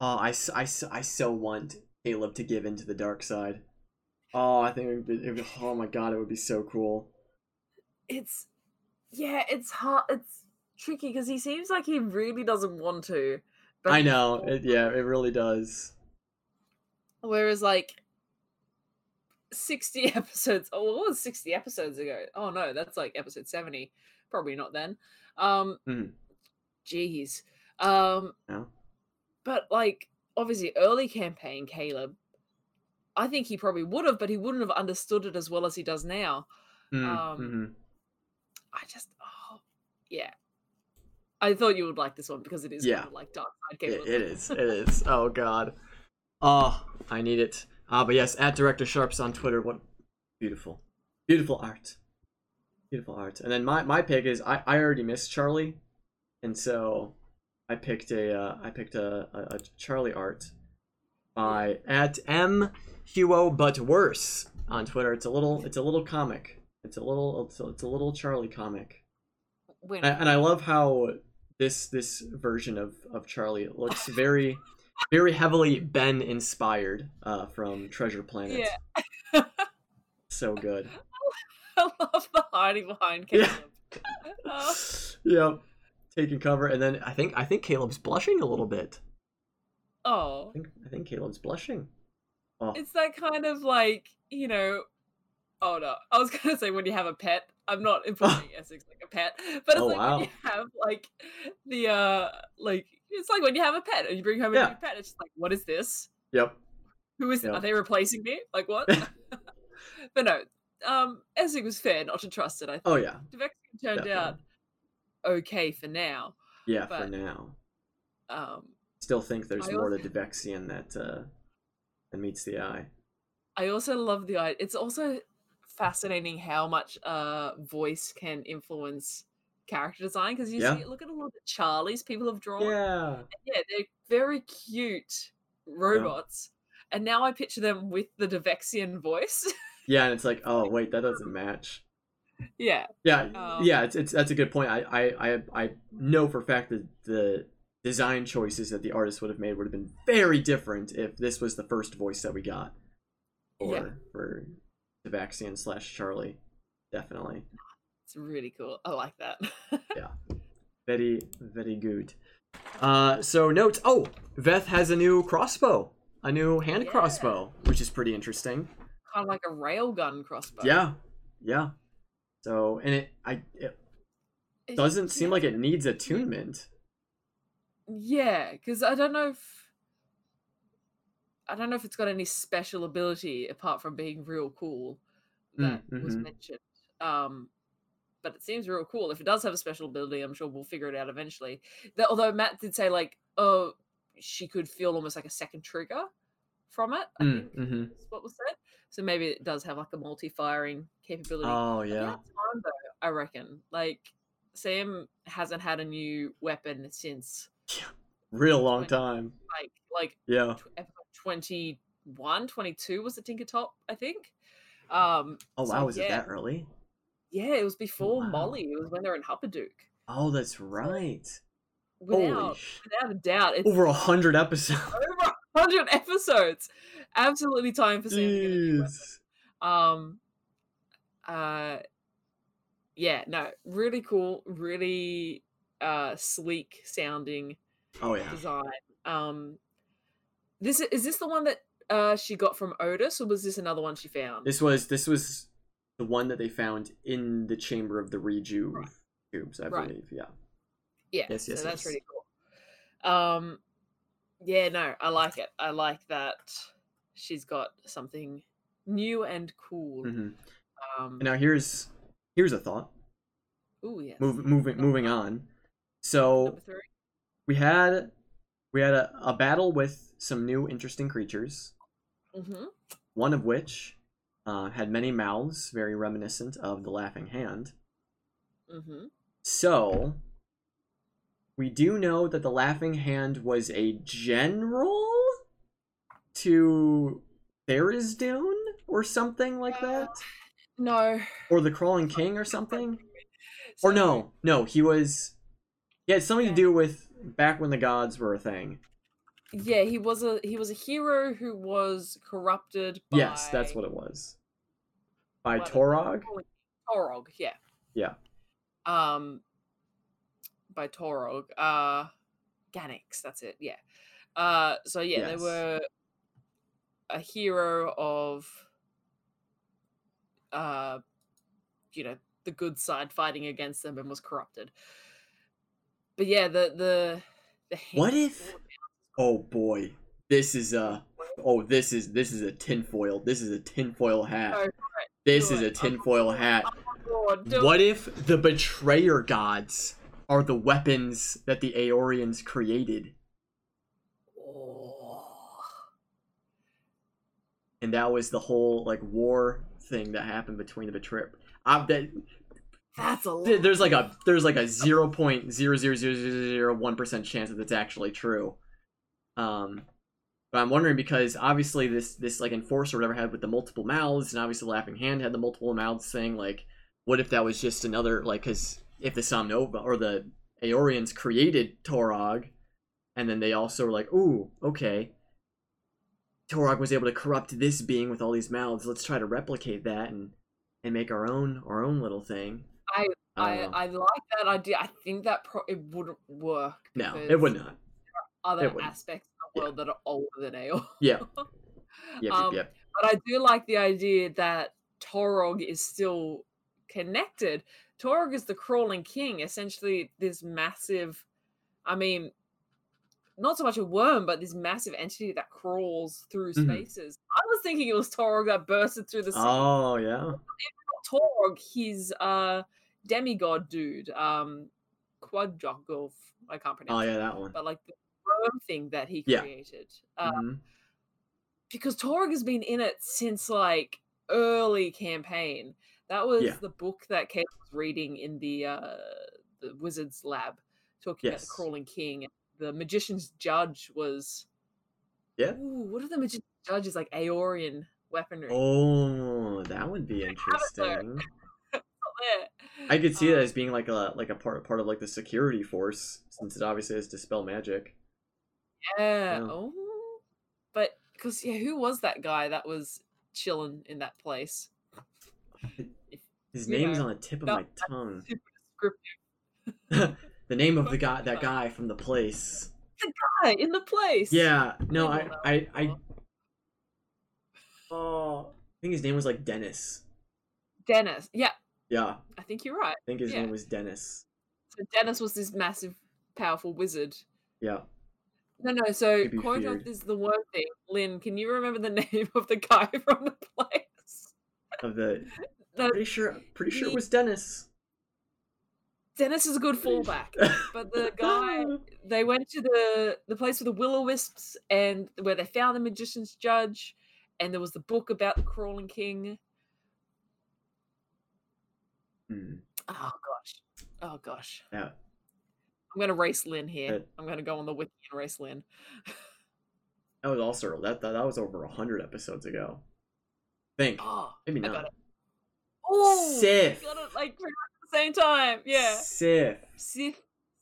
Oh, I, I, I so want Caleb to give into the dark side. Oh, I think it would be, it would, oh my god, it would be so cool. it's yeah, it's hard. It's tricky because he seems like he really doesn't want to. But I know, it, yeah, it really does. Whereas like sixty episodes. Oh, what was sixty episodes ago? Oh no, that's like episode seventy. Probably not then. Um, Mhm. jeez. Um, No? but like obviously early campaign Caleb. I think he probably would have, but he wouldn't have understood it as well as he does now. Mm, Um, mhm. I just, oh, yeah. I thought you would like this one because it is Yeah. kind of like Dark Side It, it is, it is. Oh god. Oh, I need it. Ah, but yes, at Director Sharps on Twitter. What beautiful, beautiful art, beautiful art. And then my my pick is I I already missed Charlie, and so I picked a uh, I picked a, a, a Charlie art by at M Huo but worse on Twitter. It's a little it's a little comic. It's a little it's a, it's a little Charlie comic. When, A- and I love how this this version of of Charlie looks very very heavily Ben inspired uh, from Treasure Planet. yeah. So good. I love the hiding behind Yeah. Caleb. Oh. yep. Taking cover, and then I think I think Caleb's blushing a little bit. Oh. I Oh, think I think Caleb's blushing. Oh, it's that kind of like, you know, oh no, I was gonna say when you have a pet. I'm not implying Essek's like a pet, but it's Oh, like when you have like the uh like it's like when you have a pet and you bring home a new pet. It's just like, what is this? yep. Who is? Yeah. Are they replacing me? Like what? but no, um, Essek was fair not to trust it. I think. Oh yeah. Devexian turned Definitely. out okay for now. Yeah. for now. Um, still think there's I more also- to Devexian that uh, that meets the eye. I also love the eye. It's also fascinating how much uh voice can influence character design because you Yeah. see, look at a lot of the Charlies people have drawn. Yeah. Yeah, they're very cute robots, and now I picture them with the Devexian voice. Yeah, and it's like, oh wait, that doesn't match. yeah, Yeah, Um, yeah, it's, it's that's a good point. I, I I I know for a fact that the design choices that the artist would have made would have been very different if this was the first voice that we got for Yeah. for Devexian slash Charlie. Definitely, it's really cool. I like that. Yeah, very very good. Uh, so notes. Oh, Veth has a new crossbow, a new hand Yeah. crossbow, which is pretty interesting. Kind of like a railgun crossbow. Yeah, yeah. So and it I it doesn't seem like it needs attunement. Yeah, because I don't know if I don't know if it's got any special ability apart from being real cool Mm, that was mhm. mentioned. Um, but it seems real cool. If it does have a special ability, I'm sure we'll figure it out eventually. That, although Matt did say like, oh, she could feel almost like a second trigger from it. I Mm, think hmm is what was said. So maybe it does have like a multi-firing capability. Oh yeah. time though, I reckon. Like Sam hasn't had a new weapon since Real long Like- time. like like Yeah. episode 21, 22 was the Tinker Top, I think. Um Oh so wow, was it that early? Yeah, it was before wow. Molly. It was when they were in Hupperdook. Oh, that's right. Without Holy without a doubt, it's Over a hundred episodes. over hundred episodes. Absolutely time for Sam to get a new weapon. Jeez. Um uh yeah, no, really cool, really uh sleek sounding Oh yeah. design. Um, this is this the one that uh she got from Otis, or was this another one she found? This was this was the one that they found in the chamber of the reju Right. tubes, I Right. believe. Yeah. yeah, yes, so yes, that's yes. really cool. Um, yeah, no, I like it. I like that she's got something new and cool. hmm Um, Now here's here's a thought. ooh, yes. Move, moving moving on. So we had we had a, a battle with some new interesting creatures. Mm-hmm. one of which uh, had many mouths, very reminiscent of the Laughing Hand. Mm-hmm. So, we do know that the Laughing Hand was a general to Tharizdun or something like that, No. or the Crawling King or something. Or no, no, he was. He had something to do with back when the gods were a thing. Yeah, he was a he was a hero who was corrupted. By Yes, that's what it was. By what- Torog. Torog, yeah. Yeah. Um by Torog. Uh Ganix, that's it, yeah. Uh so yeah, Yes. they were a hero of uh you know, the good side fighting against them and was corrupted. But yeah, the the the What if- Oh boy, this is a. Oh, this is this is a tinfoil. This is a tinfoil hat. Oh, This do is a it. tinfoil hat. Oh, God, do What if the betrayer gods are the weapons that the Aeorians created, and that was the whole like war thing that happened between the betrayer? I that That's a lot. there's like a there's like a zero point zero zero zero zero zero one percent chance that it's actually true. Um, but I'm wondering because obviously this this like enforcer whatever had with the multiple mouths, and obviously Laughing Hand had the multiple mouths thing. Like, what if that was just another like because if the Somnovem or the Aeorians created Torog, and then they also were like, ooh, okay. Torog was able to corrupt this being with all these mouths. Let's try to replicate that and and make our own our own little thing. I don't I. I like that idea. I think that pro- it wouldn't work. no, it would not. Other aspects of the world that are older than Aeor. Yeah. Yep, Um, yep. But I do like the idea that Torog is still connected. Torog is the crawling king, essentially this massive I mean not so much a worm, but this massive entity that crawls through Mhm. spaces. I was thinking it was Torog that bursted through the sea. Oh yeah. Torg, he's a demigod dude. Um Quadjogov. I can't pronounce. Oh yeah, it. that one. But like the worm thing that he Yeah. created. Uh, Mhm. because Torg has been in it since like early campaign. That was Yeah. the book that Kate was reading in the uh, the wizard's lab, talking about the crawling king. The magician's judge was Yeah. Ooh, what if the magician's judge is like Aeorian weaponry? Oh, that would be interesting. I could see that Um, as being like a like a part part of like the security force, since it obviously has dispel magic. Yeah. Yeah. Oh, but because yeah, who was that guy that was chilling in that place? His name's know, on the tip of my tongue. The name of the guy, that guy from the place. The guy in the place. Yeah, no, I, I I, that I, oh, I think his name was like Dennis. Dennis. Yeah, Yeah, I think you're right. I think his Yeah. name was Dennis. So Dennis was this massive, powerful wizard. Yeah, No, no. So To be Quote feared. is the one thing. Lynn, can you remember the name of the guy from the place? of the. No, Pretty sure, pretty sure it was Dennis. Dennis is a good fallback. But the guy, they went to the the place with the will o wisps and where they found the magician's judge, and there was the book about the crawling king. Hmm, Oh gosh, oh gosh. yeah, I'm gonna race Lynn here. I'm gonna go on the wiki and race Lynn. that was also that that, that was over a hundred episodes ago. think Oh, maybe not. Oh, Sif. it like pretty much at the same time. Yeah, Sif. Sif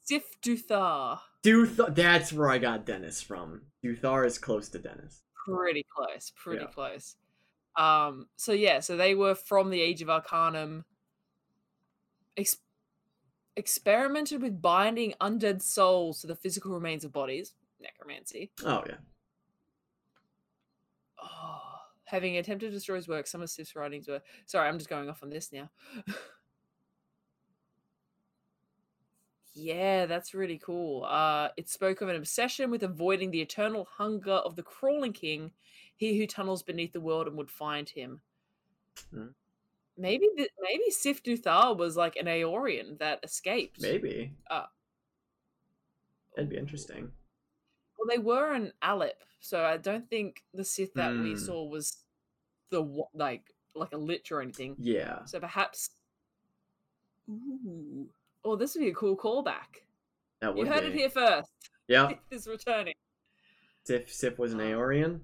Sif Duthar. Duthar. That's where I got Dennis from. Duthar is close to Dennis. Pretty close. Pretty Yeah. close. Um. So yeah. So they were from the Age of Arcanum. Ex- experimented with binding undead souls to the physical remains of bodies. Necromancy. Oh yeah. Oh, having attempted to destroy his work, some of Sif's writings were. Sorry, I'm just going off on this now. yeah, that's really cool. Uh, it spoke of an obsession with avoiding the eternal hunger of the crawling king, he who tunnels beneath the world and would find him. Hmm. Maybe th- maybe Sif Duthar was like an Aeorian that escaped. Maybe. Uh, That'd be interesting. Well, they were an Alep, so I don't think the Sith that we Hmm. saw was the like like a lich or anything. Yeah. So perhaps. Ooh. Oh, this would be a cool callback. That You heard be. it here first. Yeah. Sith is returning. Sif Sif was an um, Aeorian.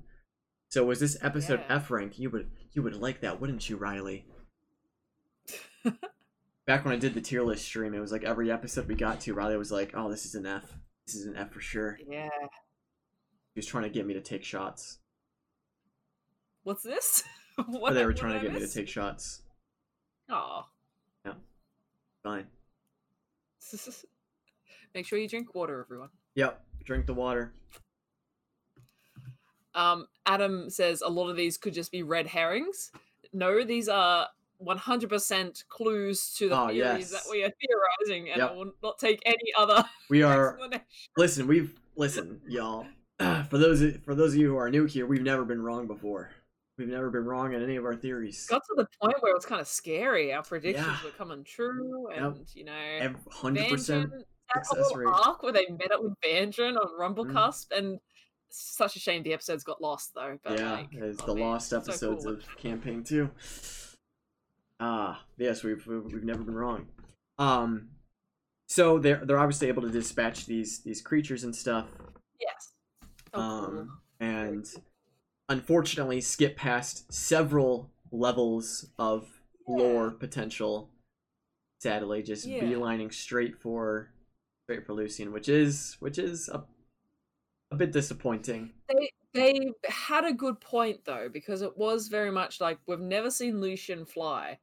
So was this episode Yeah. F rank? You would you would like that, wouldn't you, Riley? Back when I did the tier list stream, it was like every episode we got to, Riley was like, "Oh, this is an F. This is an F for sure." yeah. He was trying to get me to take shots, What's this? or what they were trying to get me to take. take shots. Oh. Yeah. Fine. Make sure you drink water, everyone. Yep. Drink the water. Um, Adam says a lot of these could just be red herrings. No, these are 100% clues to the Oh, theories yes. that we are theorizing, and I will not take any other We are explanation. listen. We've listen, y'all. For those for those of you who are new here, we've never been wrong before. We've never been wrong in any of our theories. got to the point where it was kind of scary. Our predictions Yeah. were coming true, Yep. and you know, Hundred percent. That whole rate. Mm. arc where they met up with Vandran on Rumblecusp, and such a shame the episodes got lost though. But yeah, like, it's oh the man, lost so episodes cool. of campaign two. Ah, yes, we've we've never been wrong. Um, so they're they're obviously able to dispatch these these creatures and stuff. yes. Oh, cool. um, and unfortunately skip past several levels of lore potential. Sadly, just Yeah. beelining straight for straight for Lucien, which is which is a a bit disappointing. they they had a good point though because it was very much like we've never seen Lucien fly.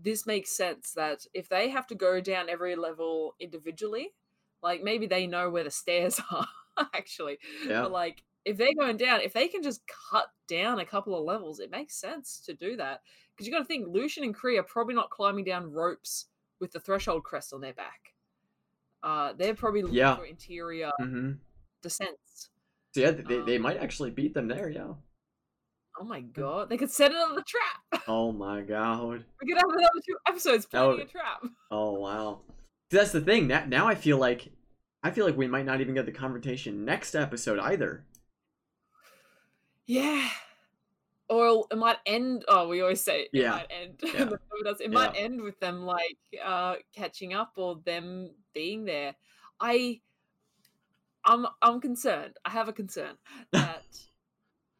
This makes sense that if they have to go down every level individually, like maybe they know where the stairs are actually. Yeah. But like if they're going down, if they can just cut down a couple of levels, it makes sense to do that. Because you got to think Lucien and Cree are probably not climbing down ropes with the threshold crest on their back. Uh, they're probably looking Yeah. for interior hmm descents. So yeah, they, they Um, might actually beat them there. Yeah. Oh my god, they could set another trap. Oh my god. we could have another two episodes planning would- a trap. Oh wow. That's the thing. Now, now I feel like I feel like we might not even get the confrontation next episode either. Yeah. Or it might end. Oh, we always say it Yeah. might end. Yeah. The show does- it might end with them like uh, catching up or them being there. I, I'm, I'm concerned. I have a concern that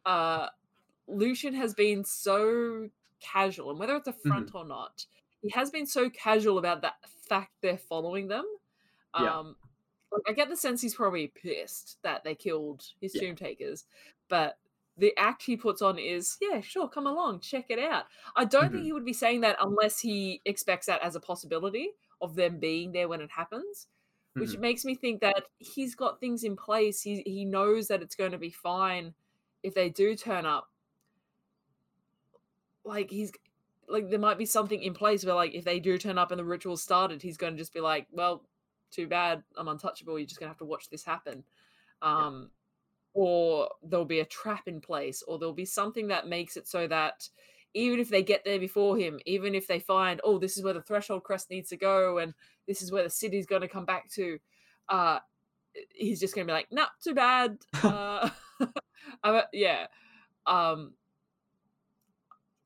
uh, Lucien has been so casual, and whether it's a Mm-hmm. front or not, he has been so casual about that fact they're following them. Yeah. Um, like, I get the sense he's probably pissed that they killed his Yeah. tomb takers, but the act he puts on is, yeah, sure, come along, check it out. I don't Mhm. think he would be saying that unless he expects that as a possibility of them being there when it happens, which Mhm. makes me think that he's got things in place. He he knows that it's going to be fine if they do turn up. Like he's like there might be something in place where like if they do turn up and the ritual started, he's going to just be like, well, too bad, I'm untouchable. You're just going to have to watch this happen. Um or there'll be a trap in place or there'll be something that makes it so that even if they get there before him even if they find oh this is where the threshold crest needs to go and this is where the city's going to come back to uh he's just going to be like not too bad uh yeah um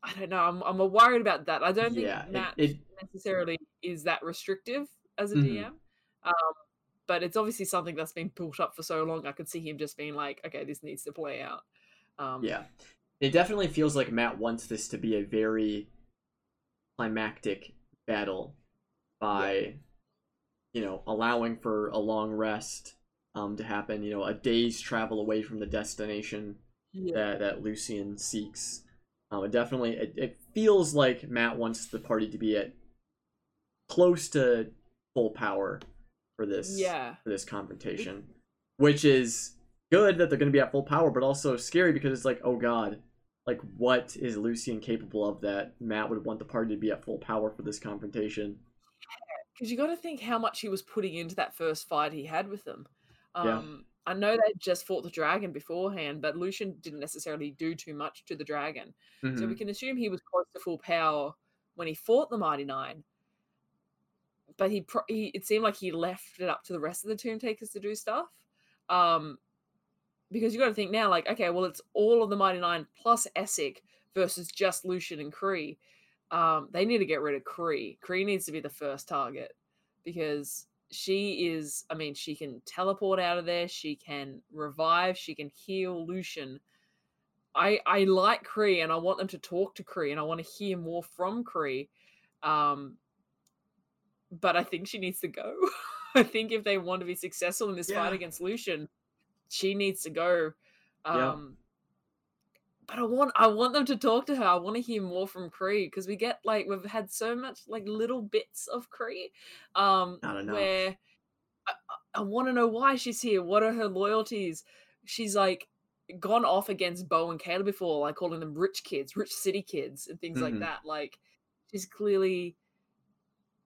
i don't know i'm, I'm worried about that i don't think Yeah, it- matt it- necessarily is that restrictive as a Mhm. dm um but it's obviously something that's been built up for so long. I could see him just being like, okay, this needs to play out. Um, Yeah. It definitely feels like Matt wants this to be a very climactic battle by, you know, allowing for a long rest um, to happen, you know, a day's travel away from the destination yeah, that, that Lucien seeks. Um, it definitely, it, it feels like Matt wants the party to be at close to full power for this yeah, for this confrontation, which is good that they're going to be at full power, but also scary because it's like, oh god, like what is Lucien capable of that Matt would want the party to be at full power for this confrontation? because you got to think how much he was putting into that first fight he had with them. Yeah. Um, I know they just fought the dragon beforehand, but Lucien didn't necessarily do too much to the dragon. So Mhm. we can assume he was close to full power when he fought the Mighty Nein. But he, pro- he it seemed like he left it up to the rest of the Tomb Takers to do stuff. Um, because you got to think now, like, okay, well, it's all of the Mighty Nein plus Essek versus just Lucien and Cree. Um, they need to get rid of Cree. Cree needs to be the first target because she is. I mean, she can teleport out of there. She can revive. She can heal Lucien. I I like Cree and I want them to talk to Cree and I want to hear more from Cree. Um, but I think she needs to go. I think if they want to be successful in this Yeah. fight against Lucien, she needs to go. Yeah. Um, but I want I want them to talk to her. I want to hear more from Cree because we get like we've had so much like little bits of Cree, um, where I, I want to know why she's here. What are her loyalties? She's like gone off against Beau and Kayla before, like calling them rich kids, rich city kids, and things Mhm. like that. Like she's clearly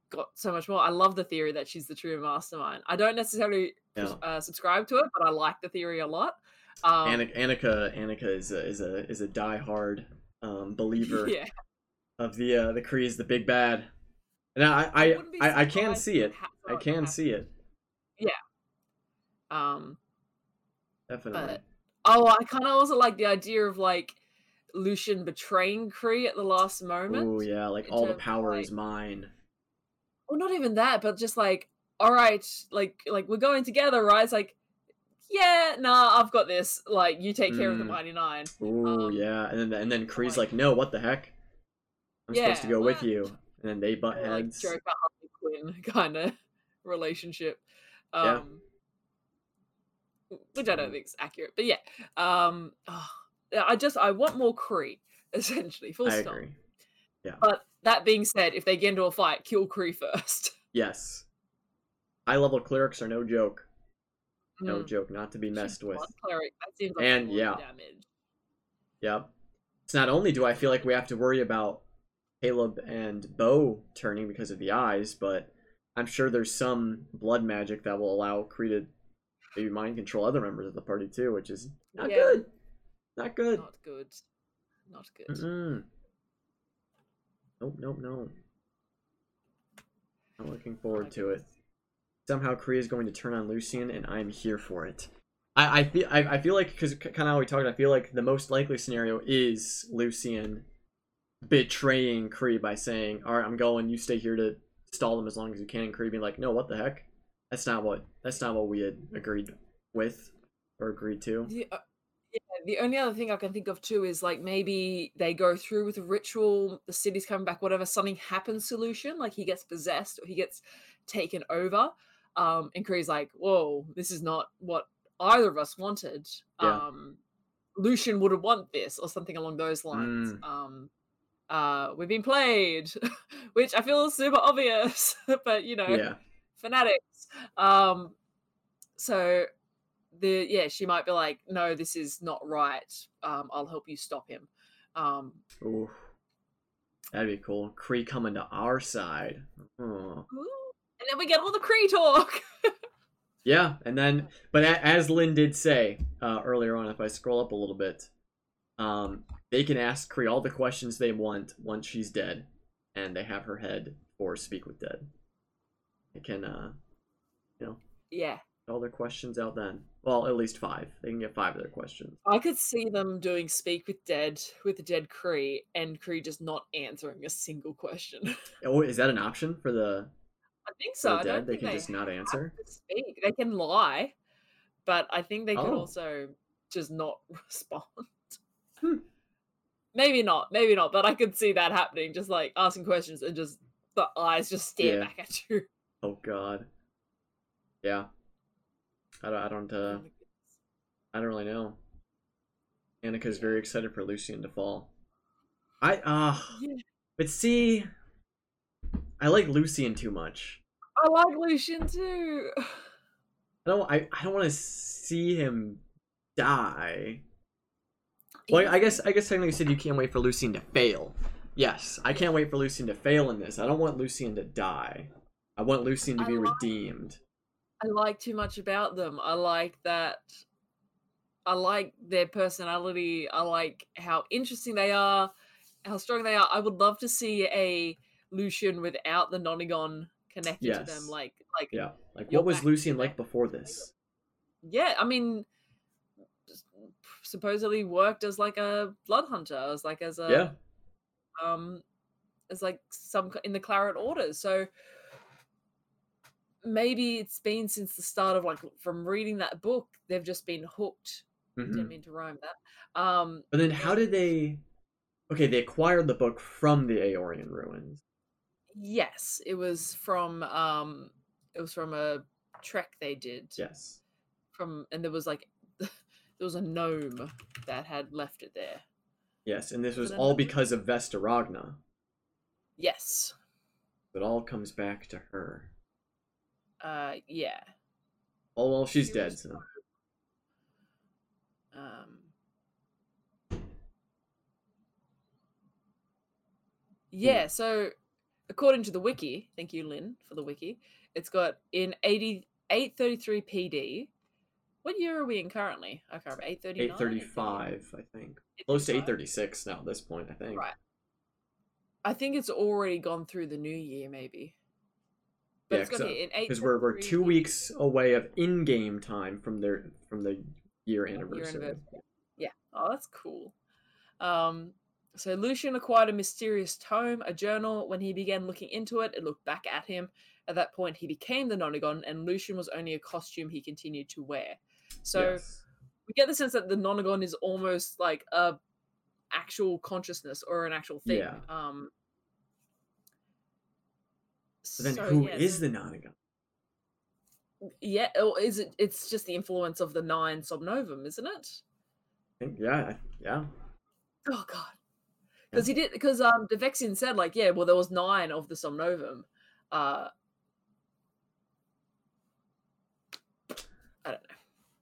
got so much more. I love the theory that she's the true mastermind. I don't necessarily Yeah. uh, subscribe to it, but I like the theory a lot. Um, Annika, Annika, Annika is a is a is a diehard um, believer yeah, of the uh, the Cree is the big bad. And I I, wouldn't I, I can see it. I can see it. Yeah. Um, Definitely. but oh, I kind of also like the idea of like Lucien betraying Cree at the last moment. Oh yeah, like all the power like- is mine. Well, not even that, but just like, all right, like like we're going together, right? It's like, yeah, nah, I've got this. Like, you take care of the Mm. mighty Nein. Ooh Um, yeah, and then and then Cree's like- no, what the heck? I'm supposed to Yeah, go with you, and then they butt Or, like heads. Joker Harley Quinn kind of relationship. Yeah. Um, which I don't Mm. think is accurate, but yeah. Um, oh, I just I want more Cree essentially. Full I stop. agree. But that being said, if they get into a fight, kill Cree first. Yes, high level clerics are no joke. No Mm. joke, not to be messed with. cleric, that seems like And, yeah. damage. Yep. It's not only do I feel like we have to worry about Caleb and Beau turning because of the eyes, but I'm sure there's some blood magic that will allow Cree to maybe mind control other members of the party too, which is not Yeah. good. Not good. Not good. Not good. Mm-mm. Nope, nope, no. Not looking forward to it. somehow Cree is going to turn on Lucien, and I'm here for it. I, I feel I, I feel like because kind of how we talked, I feel like the most likely scenario is Lucien betraying Cree by saying, "All right, I'm going. You stay here to stall them as long as you can." And Cree being like, "No, what the heck? That's not what that's not what we had agreed with or agreed to." Uh, yeah, the only other thing I can think of too is like maybe they go through with a ritual, the city's coming back, whatever, something happens solution, like he gets possessed or he gets taken over. Um, and Cree's like, whoa, this is not what either of us wanted. Yeah. Um, Lucien wouldn't want this or something along those lines. Mm. Um, uh, we've been played, which I feel is super obvious, but you know, Yeah, fanatics. Um, so the yeah, she might be like, no, this is not right. Um, I'll help you stop him. Um, Ooh. that'd be cool. Cree coming to our side. Oh. and then we get all the Cree talk. Yeah, and then, but a- as Lynn did say uh, earlier on, if I scroll up a little bit, um, they can ask Cree all the questions they want once she's dead, and they have her head or Speak with Dead. They can, uh, you know, yeah, all their questions out then. Well, at least five. They can get five of their questions. I could see them doing speak with dead with the dead Cree, and Cree just not answering a single question. Oh, is that an option for the, I think so. the I dead? They can just not answer. speak. They can lie, but I think they can Oh. also just not respond. Hmm. Maybe not, maybe not, but I could see that happening. Just like asking questions and just the eyes just stare Yeah. back at you. Oh God. Yeah. I don't. I don't. Uh, I don't really know. Annika's very excited for Lucien to fall. I uh Yeah. but see I like Lucien too much. I like Lucien too. I don't I, I don't want to see him die. Well, I guess I guess technically you said you can't wait for Lucien to fail. Yes, I can't wait for Lucien to fail in this. I don't want Lucien to die. I want Lucien to be like- redeemed. I like too much about them. I like that. I like their personality. I like how interesting they are, how strong they are. I would love to see a Lucien without the Nonagon connected to them. Like, like Yeah. Like what was Lucien like before this? yeah. I mean, supposedly worked as like a blood hunter, as like as a Yeah. um as like some in the claret orders so maybe it's been since the start of like from reading that book they've just been hooked Mhm. didn't mean to rhyme that um But then how did they Okay, they acquired the book from the Aeorian ruins. yes it was from um it was from a trek they did Yes. from and there was like there was a gnome that had left it there Yes, and this was all because of Vess DeRogna. yes It all comes back to her. Uh yeah Oh well, she's She dead. was- So Um, yeah, so according to the wiki, thank you, Lynn, for the wiki, it's got in 80, 833 PD. What year are we in currently? I can't remember. 839? eight thirty-five, I think. Close to 836 now at this point. I think. Right. I think it's already gone through the new year, maybe. Yeah, it's because here in because we're we're two weeks away of in-game time from their from the year year anniversary. anniversary. Yeah. Oh, that's cool. Um, so Lucien acquired a mysterious tome, a journal. When he began looking into it, it looked back at him. At that point, he became the Nonagon, and Lucien was only a costume he continued to wear. So Yes. we get the sense that the Nonagon is almost like a actual consciousness or an actual thing. Yeah. Um. But then so, who yeah, is the Nonagon? Yeah, or is it? It's just the influence of the nine Somnovem, isn't it? I think- Yeah, yeah. Oh god. Because he did because um Devexian said like, yeah, well there was nine of the Somnovem. Uh I don't know.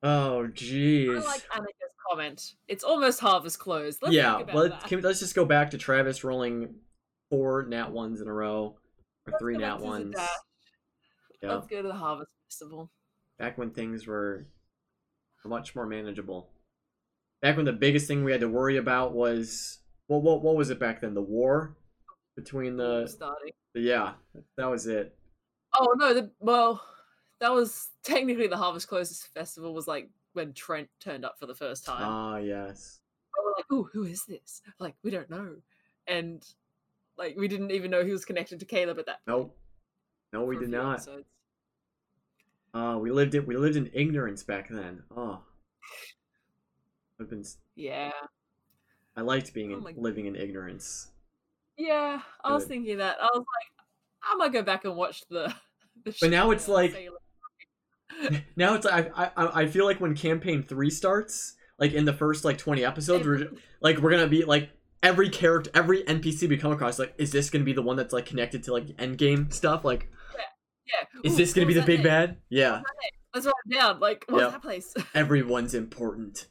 Oh, jeez. I like Annika's comment. It's almost harvest closed. Let's yeah, think about well, that. can, let's just go back to Travis rolling four nat ones in a row, or Let's three nat ones. Yeah, Let's go to the harvest festival. back when things were much more manageable. Back when the biggest thing we had to worry about was what what what was it back then? The war between the, yeah, that was it. Oh no, the well that was technically the Harvest Closes Festival was like when Trent turned up for the first time. Ah, yes. we were like, "Oh, who is this?" Like, we don't know, and like we didn't even know he was connected to Caleb at that. point Nope. No, we did not. episodes. Uh, we lived it. We lived in ignorance back then. Oh, I've been. Yeah, I liked being Oh in, living in ignorance. yeah. I was Good. thinking that. I was like, I might go back and watch the. the But now it's like- Sailor- Now it's I I I I feel like when campaign three starts, like in the first like twenty episodes, we're like we're gonna be like every character, every NPC we come across, like is this gonna be the one that's like connected to like end game stuff? Like yeah. is Ooh, this gonna be the big name? bad? Yeah, Let's write it down. Like, what's Yep. that place? everyone's important.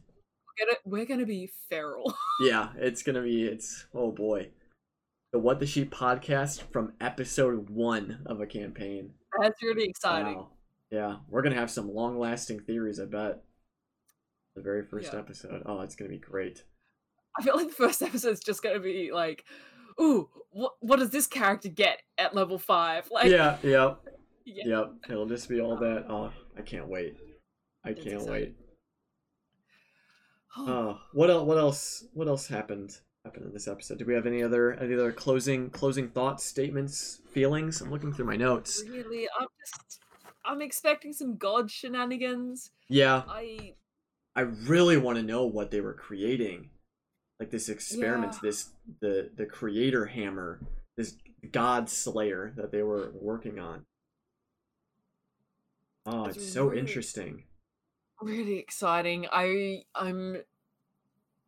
we're, gonna, we're gonna be feral. Yeah, it's gonna be it's oh boy. The What the Sheep podcast from episode one of a campaign. That's really exciting. Wow. Yeah, we're gonna have some long lasting theories, I bet. The very first Yeah. episode. Oh, it's gonna be great. I feel like the first episode is just gonna be like, ooh, what what does this character get at level five? Like, yeah, yep, yeah. yep. It'll just be all um, that. Oh, I can't wait. I It's can't exciting. wait. Oh, oh what else? What else? What else happened? Happened in this episode? Do we have any other any other closing closing thoughts, statements, feelings? I'm looking through my notes. really, I'm just, I'm expecting some god shenanigans. Yeah, I I really want to know what they were creating, like this experiment, Yeah. this the the creator hammer, this god slayer that they were working on. Oh, It's it's so really- interesting. really exciting. I I'm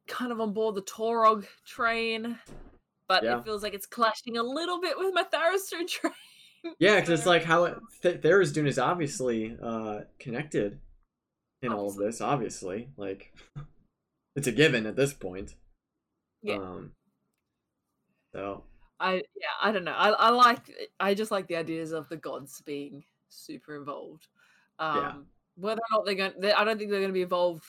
kind of on board the Torog train, but Yeah. it feels like it's clashing a little bit with my Tharizdun train. Yeah, because it's like how it, Th- is obviously uh connected in all of this. Obviously, like it's a given at this point. Yeah. Um. So I yeah, I don't know. I I like I just like the ideas of the gods being super involved. Um Yeah. whether or not they're going they, I don't think they're going to be involved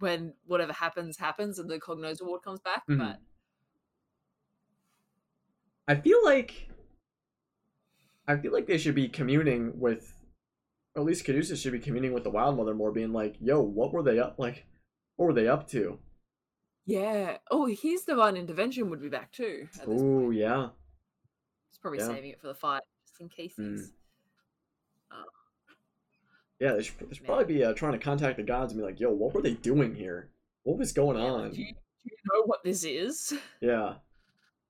when whatever happens happens and the Cognouza Ward comes back, Mhm. but I feel like I feel like they should be communing with, or at least Caduceus should be communing with the Wild Mother more, being like, "Yo, what were they up like? What were they up to?" Yeah. Oh, his divine intervention would be back too. Oh yeah, He's probably yeah. saving it for the fight just in case Mm. he's yeah. They should, they should probably be uh, trying to contact the gods and be like, "Yo, what were they doing here? What was going Yeah, like, on?" do, you, do you know what this is? Yeah,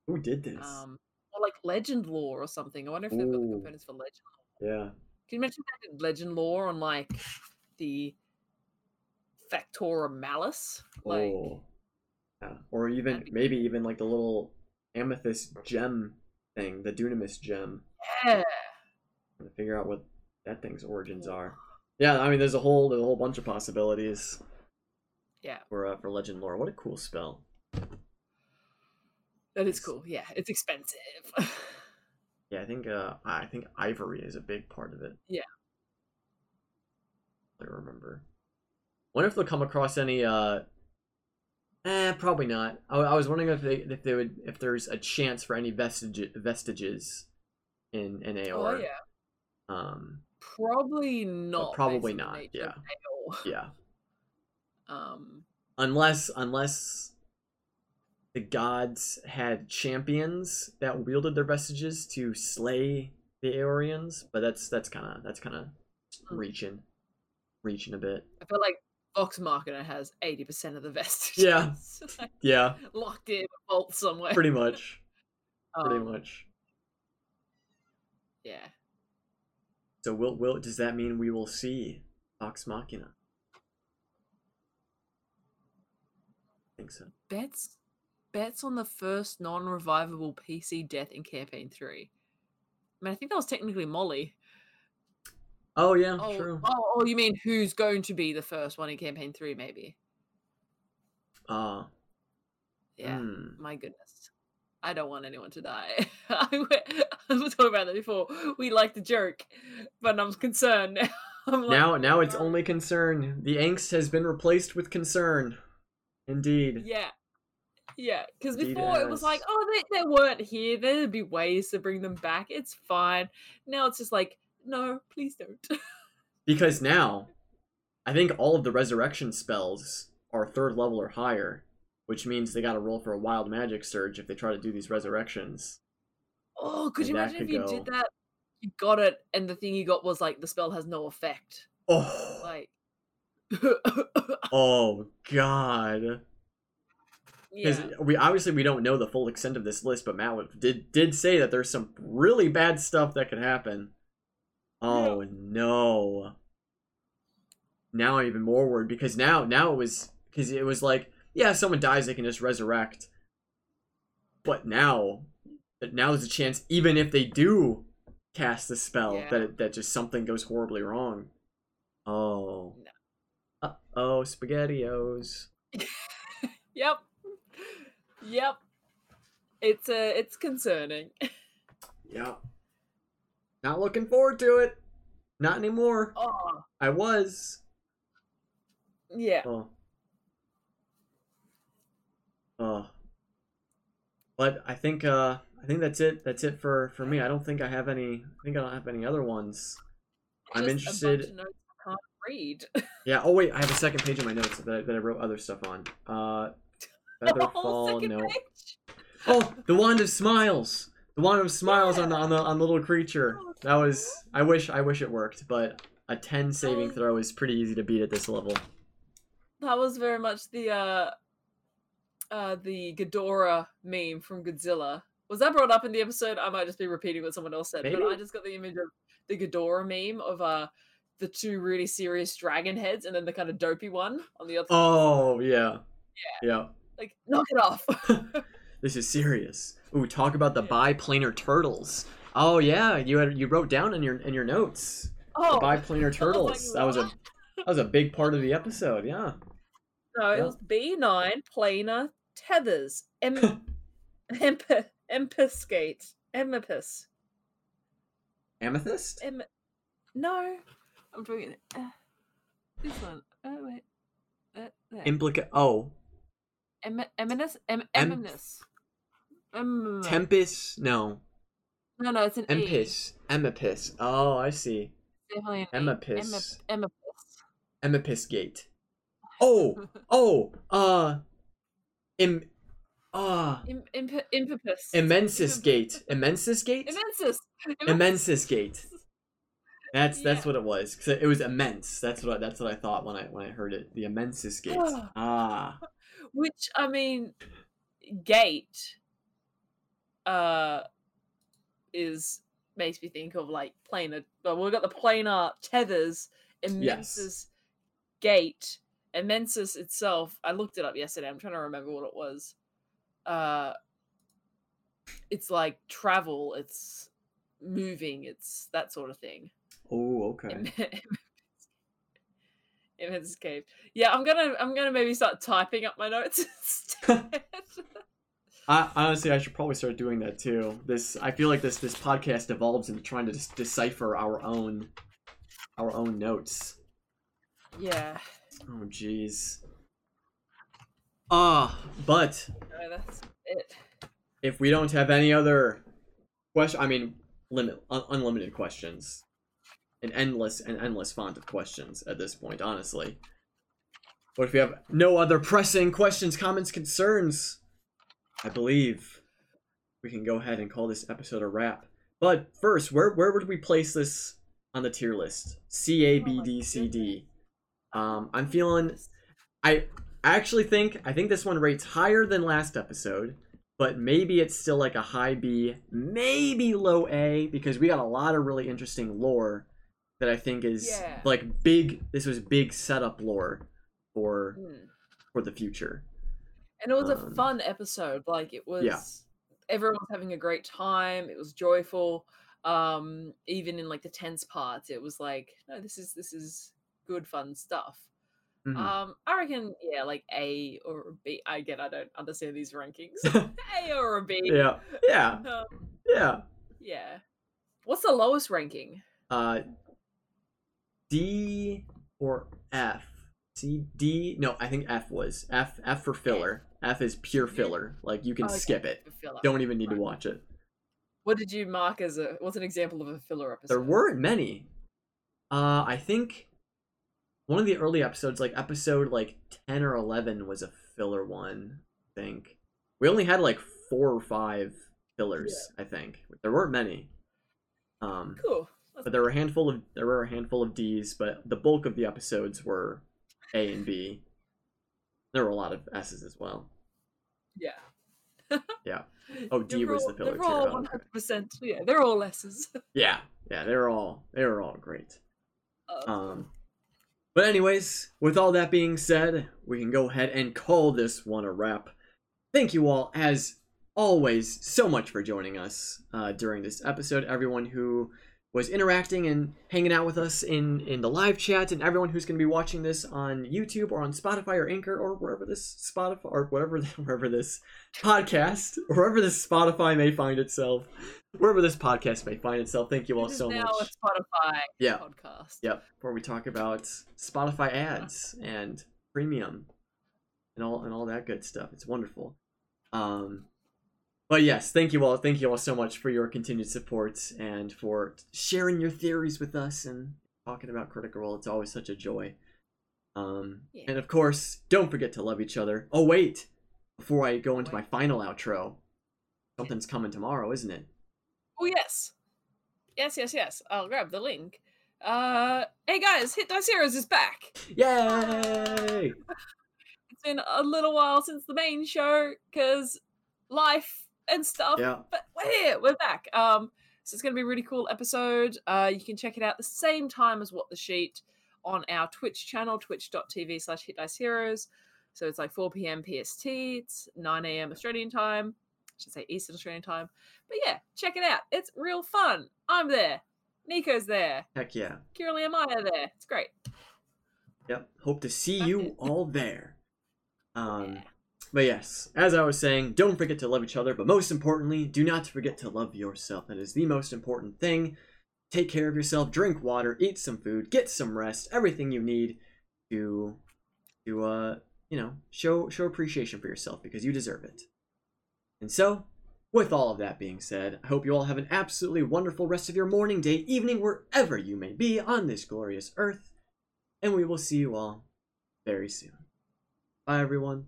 who did this? Um, or like legend lore or something. I wonder if they've got the components for legend. Lore. yeah, Can you imagine they did legend lore on like the Factora Malice? Like, oh, yeah, or even maybe even like the little amethyst gem thing, the Dunamis gem. yeah. to figure out what that thing's origins are. Yeah, I mean, there's a whole there's a whole bunch of possibilities Yeah, for uh, for legend lore. What a cool spell! that is cool. Yeah, it's expensive. Yeah, I think uh I think ivory is a big part of it. Yeah. I remember. Wonder if they'll come across any uh. Eh, probably not. I, I was wondering if they if they would if there's a chance for any vestige, vestiges in in oh yeah, Um. probably not. probably based on the not, Aeor. Yeah. Um. unless unless the gods had champions that wielded their vestiges to slay the Aeorians, but that's that's kind of that's kind of Mm. reaching reaching a bit. I feel like Vox Machina has eighty percent of the vestiges. Yeah. Yeah, locked in a vault somewhere. pretty much, pretty Um, much. Yeah. So will will does that mean we will see Vox Machina? I think so. Bets bets on the first non-revivable PC death in campaign three. I mean, I think that was technically Molly. Oh yeah, Oh, true. oh, oh, you mean who's going to be the first one in campaign three? Maybe. Ah, Yeah. hmm. My goodness. I don't want anyone to die. I was talking about that before. We like the joke, but I'm concerned now. I'm like, now now it's only concern. The angst has been replaced with concern. Indeed. Yeah. Yeah, because Indeed it before it was like, oh, they, they weren't here. There'd be ways to bring them back. It's fine. Now it's just like, no, please don't. because now I think all of the resurrection spells are third level or higher, which means they got to roll for a wild magic surge if they try to do these resurrections. Oh, could And you imagine could if you go- did that? You got it, and the thing you got was like the spell has no effect. Oh, Like, oh god. Because yeah. we obviously we don't know the full extent of this list, but Matt did did say that there's some really bad stuff that could happen. Oh no! Now I'm even more worried because now now it was because it was like yeah, if someone dies they can just resurrect, but now now there's a chance even if they do cast the spell Yeah. that that just something goes horribly wrong. Oh. Uh oh, spaghettios. Yep. Yep. It's uh, it's concerning. Yeah. Not looking forward to it. Not anymore. Oh, I was. yeah. Oh. Oh. But I think uh I think that's it. That's it for for me. I don't think I have any I think I don't have any other ones. I'm Just a interested- bunch of notes I can't read. Yeah, oh wait, I have a second page of my notes that I, that I wrote other stuff on. Uh Featherfall no. page? Oh, the wand of smiles. The wand of smiles on the on the on the little creature. That was I wish I wish it worked, but a 10 saving Oh. throw is pretty easy to beat at this level. That was very much the uh uh the Ghidorah meme from Godzilla. Was that brought up in the episode? I might just be repeating what someone else said, but Maybe. I just got the image of the Ghidorah meme of uh the two really serious dragon heads and then the kind of dopey one on the other Oh, yeah. Yeah. like knock it off. This is serious. Ooh, talk about the biplanar turtles. Oh yeah, you had you wrote down in your in your notes. oh The biplanar turtles. That was a that was a big part of the episode, yeah. no, it yeah. was B nine planar tethers. Em emp empiscate. Amethyst? Em no. I'm doing it. Uh, this one. Oh wait. Uh. Implica oh. Em- eminus? Em- Em- eminus. Em- Tempest? No. no, no, it's an. Empis. Emipis. Oh, I see. Definitely an Emipis. E. Emip- Emipis gate. Oh, oh, uh Im uh Im- imp- impipus. Gate. Immensus gate? Immensus. Immensus gate. That's that's Yeah. what it was. 'Cause it was immense. That's what I, that's what I thought when I when I heard it. The immensus gate. ah. Which I mean, gate. Uh, is makes me think of like planar. But we've got the planar tethers. Immensus gate. Immensus itself. I looked it up yesterday. I'm trying to remember what it was. Uh, it's like travel. It's moving. It's that sort of thing. Oh, okay. Immense cave. Yeah, I'm gonna I'm gonna maybe start typing up my notes instead. I, honestly, I should probably start doing that too. This, I feel like this this podcast evolves into trying to just decipher our own, our own notes. yeah, Oh, jeez. Ah, but no, that's it. if we don't have any other question, I mean, limit un- unlimited questions, an endless an endless font of questions at this point, honestly. But if we have no other pressing questions, comments, concerns, I believe we can go ahead and call this episode a wrap. But first, where where would we place this on the tier list? C A B D C D. Um, I'm feeling I actually think I think this one rates higher than last episode, but maybe it's still like a high B, maybe low A because we got a lot of really interesting lore that I think is Yeah. like big. This was big setup lore for Hmm. for the future. And it was a Um, fun episode. Like it was everyone was having a great time. It was joyful. Um, even in like the tense parts, it was like, no, this is this is good fun stuff. Mhm. Um, I reckon, yeah, like A or a B. Again, I don't understand these rankings. A or a B. yeah, yeah, Um, yeah. yeah. What's the lowest ranking? Uh, D or F. C D. No, I think F was F. F for filler. F is pure filler. Like you can Okay, skip it. Don't even need to watch it. What did you mark as a? What's an example of a filler episode? There weren't many. Uh, I think one of the early episodes, like episode like ten or eleven, was a filler one. I think we only had like four or five fillers. I think there weren't many. Um, Cool. but there were a handful of there were a handful of D's, but the bulk of the episodes were A and B. There were a lot of S's as well. Yeah. Yeah. Oh, D They're was all- the filler They're too. all Oh, one hundred percent. Yeah, they're all S's. Yeah, yeah, they're all they were all great. Uh, Um, but anyways, with all that being said, we can go ahead and call this one a wrap. Thank you all, as always, so much for joining us uh, during this episode. Everyone who was interacting and hanging out with us in in the live chat, and everyone who's going to be watching this on YouTube or on Spotify or Anchor or wherever this Spotify or whatever wherever this podcast or wherever this Spotify may find itself, wherever this podcast may find itself. Thank you all so now much. Spotify Yeah. podcast. Yep, where we talk about Spotify ads and premium and all and all that good stuff. It's wonderful. Um but yes, thank you all. Thank you all so much for your continued support and for sharing your theories with us and talking about Critical Role. It's always such a joy. Um Yeah. and of course, don't forget to love each other. Oh wait, before I go into my final outro, something's coming tomorrow, isn't it? Oh yes, yes, yes, yes. I'll grab the link. Uh, hey guys, Hit Dice Heroes is back. Yay! It's been a little while since the main show because life and stuff. Yeah. But we're here. We're back. Um, so it's gonna be a really cool episode. Uh, you can check it out the same time as What the Sheet on our Twitch channel, twitch.tv slash Hit Dice Heroes. So it's like 4 p.m. PST. It's 9 a.m. Australian time. I should say Eastern Australian time. But yeah, check it out. It's real fun. I'm there. Nico's there. Heck yeah. Kiralee and Maya there. It's great. Yep. Hope to see That's you it. all there. Um, Yeah. But yes, as I was saying, don't forget to love each other, but most importantly, do not forget to love yourself. That is the most important thing. Take care of yourself, drink water, eat some food, get some rest, everything you need to to uh, you know, show show appreciation for yourself because you deserve it. And so, with all of that being said, I hope you all have an absolutely wonderful rest of your morning, day, evening, wherever you may be on this glorious earth. And we will see you all very soon. Bye, everyone.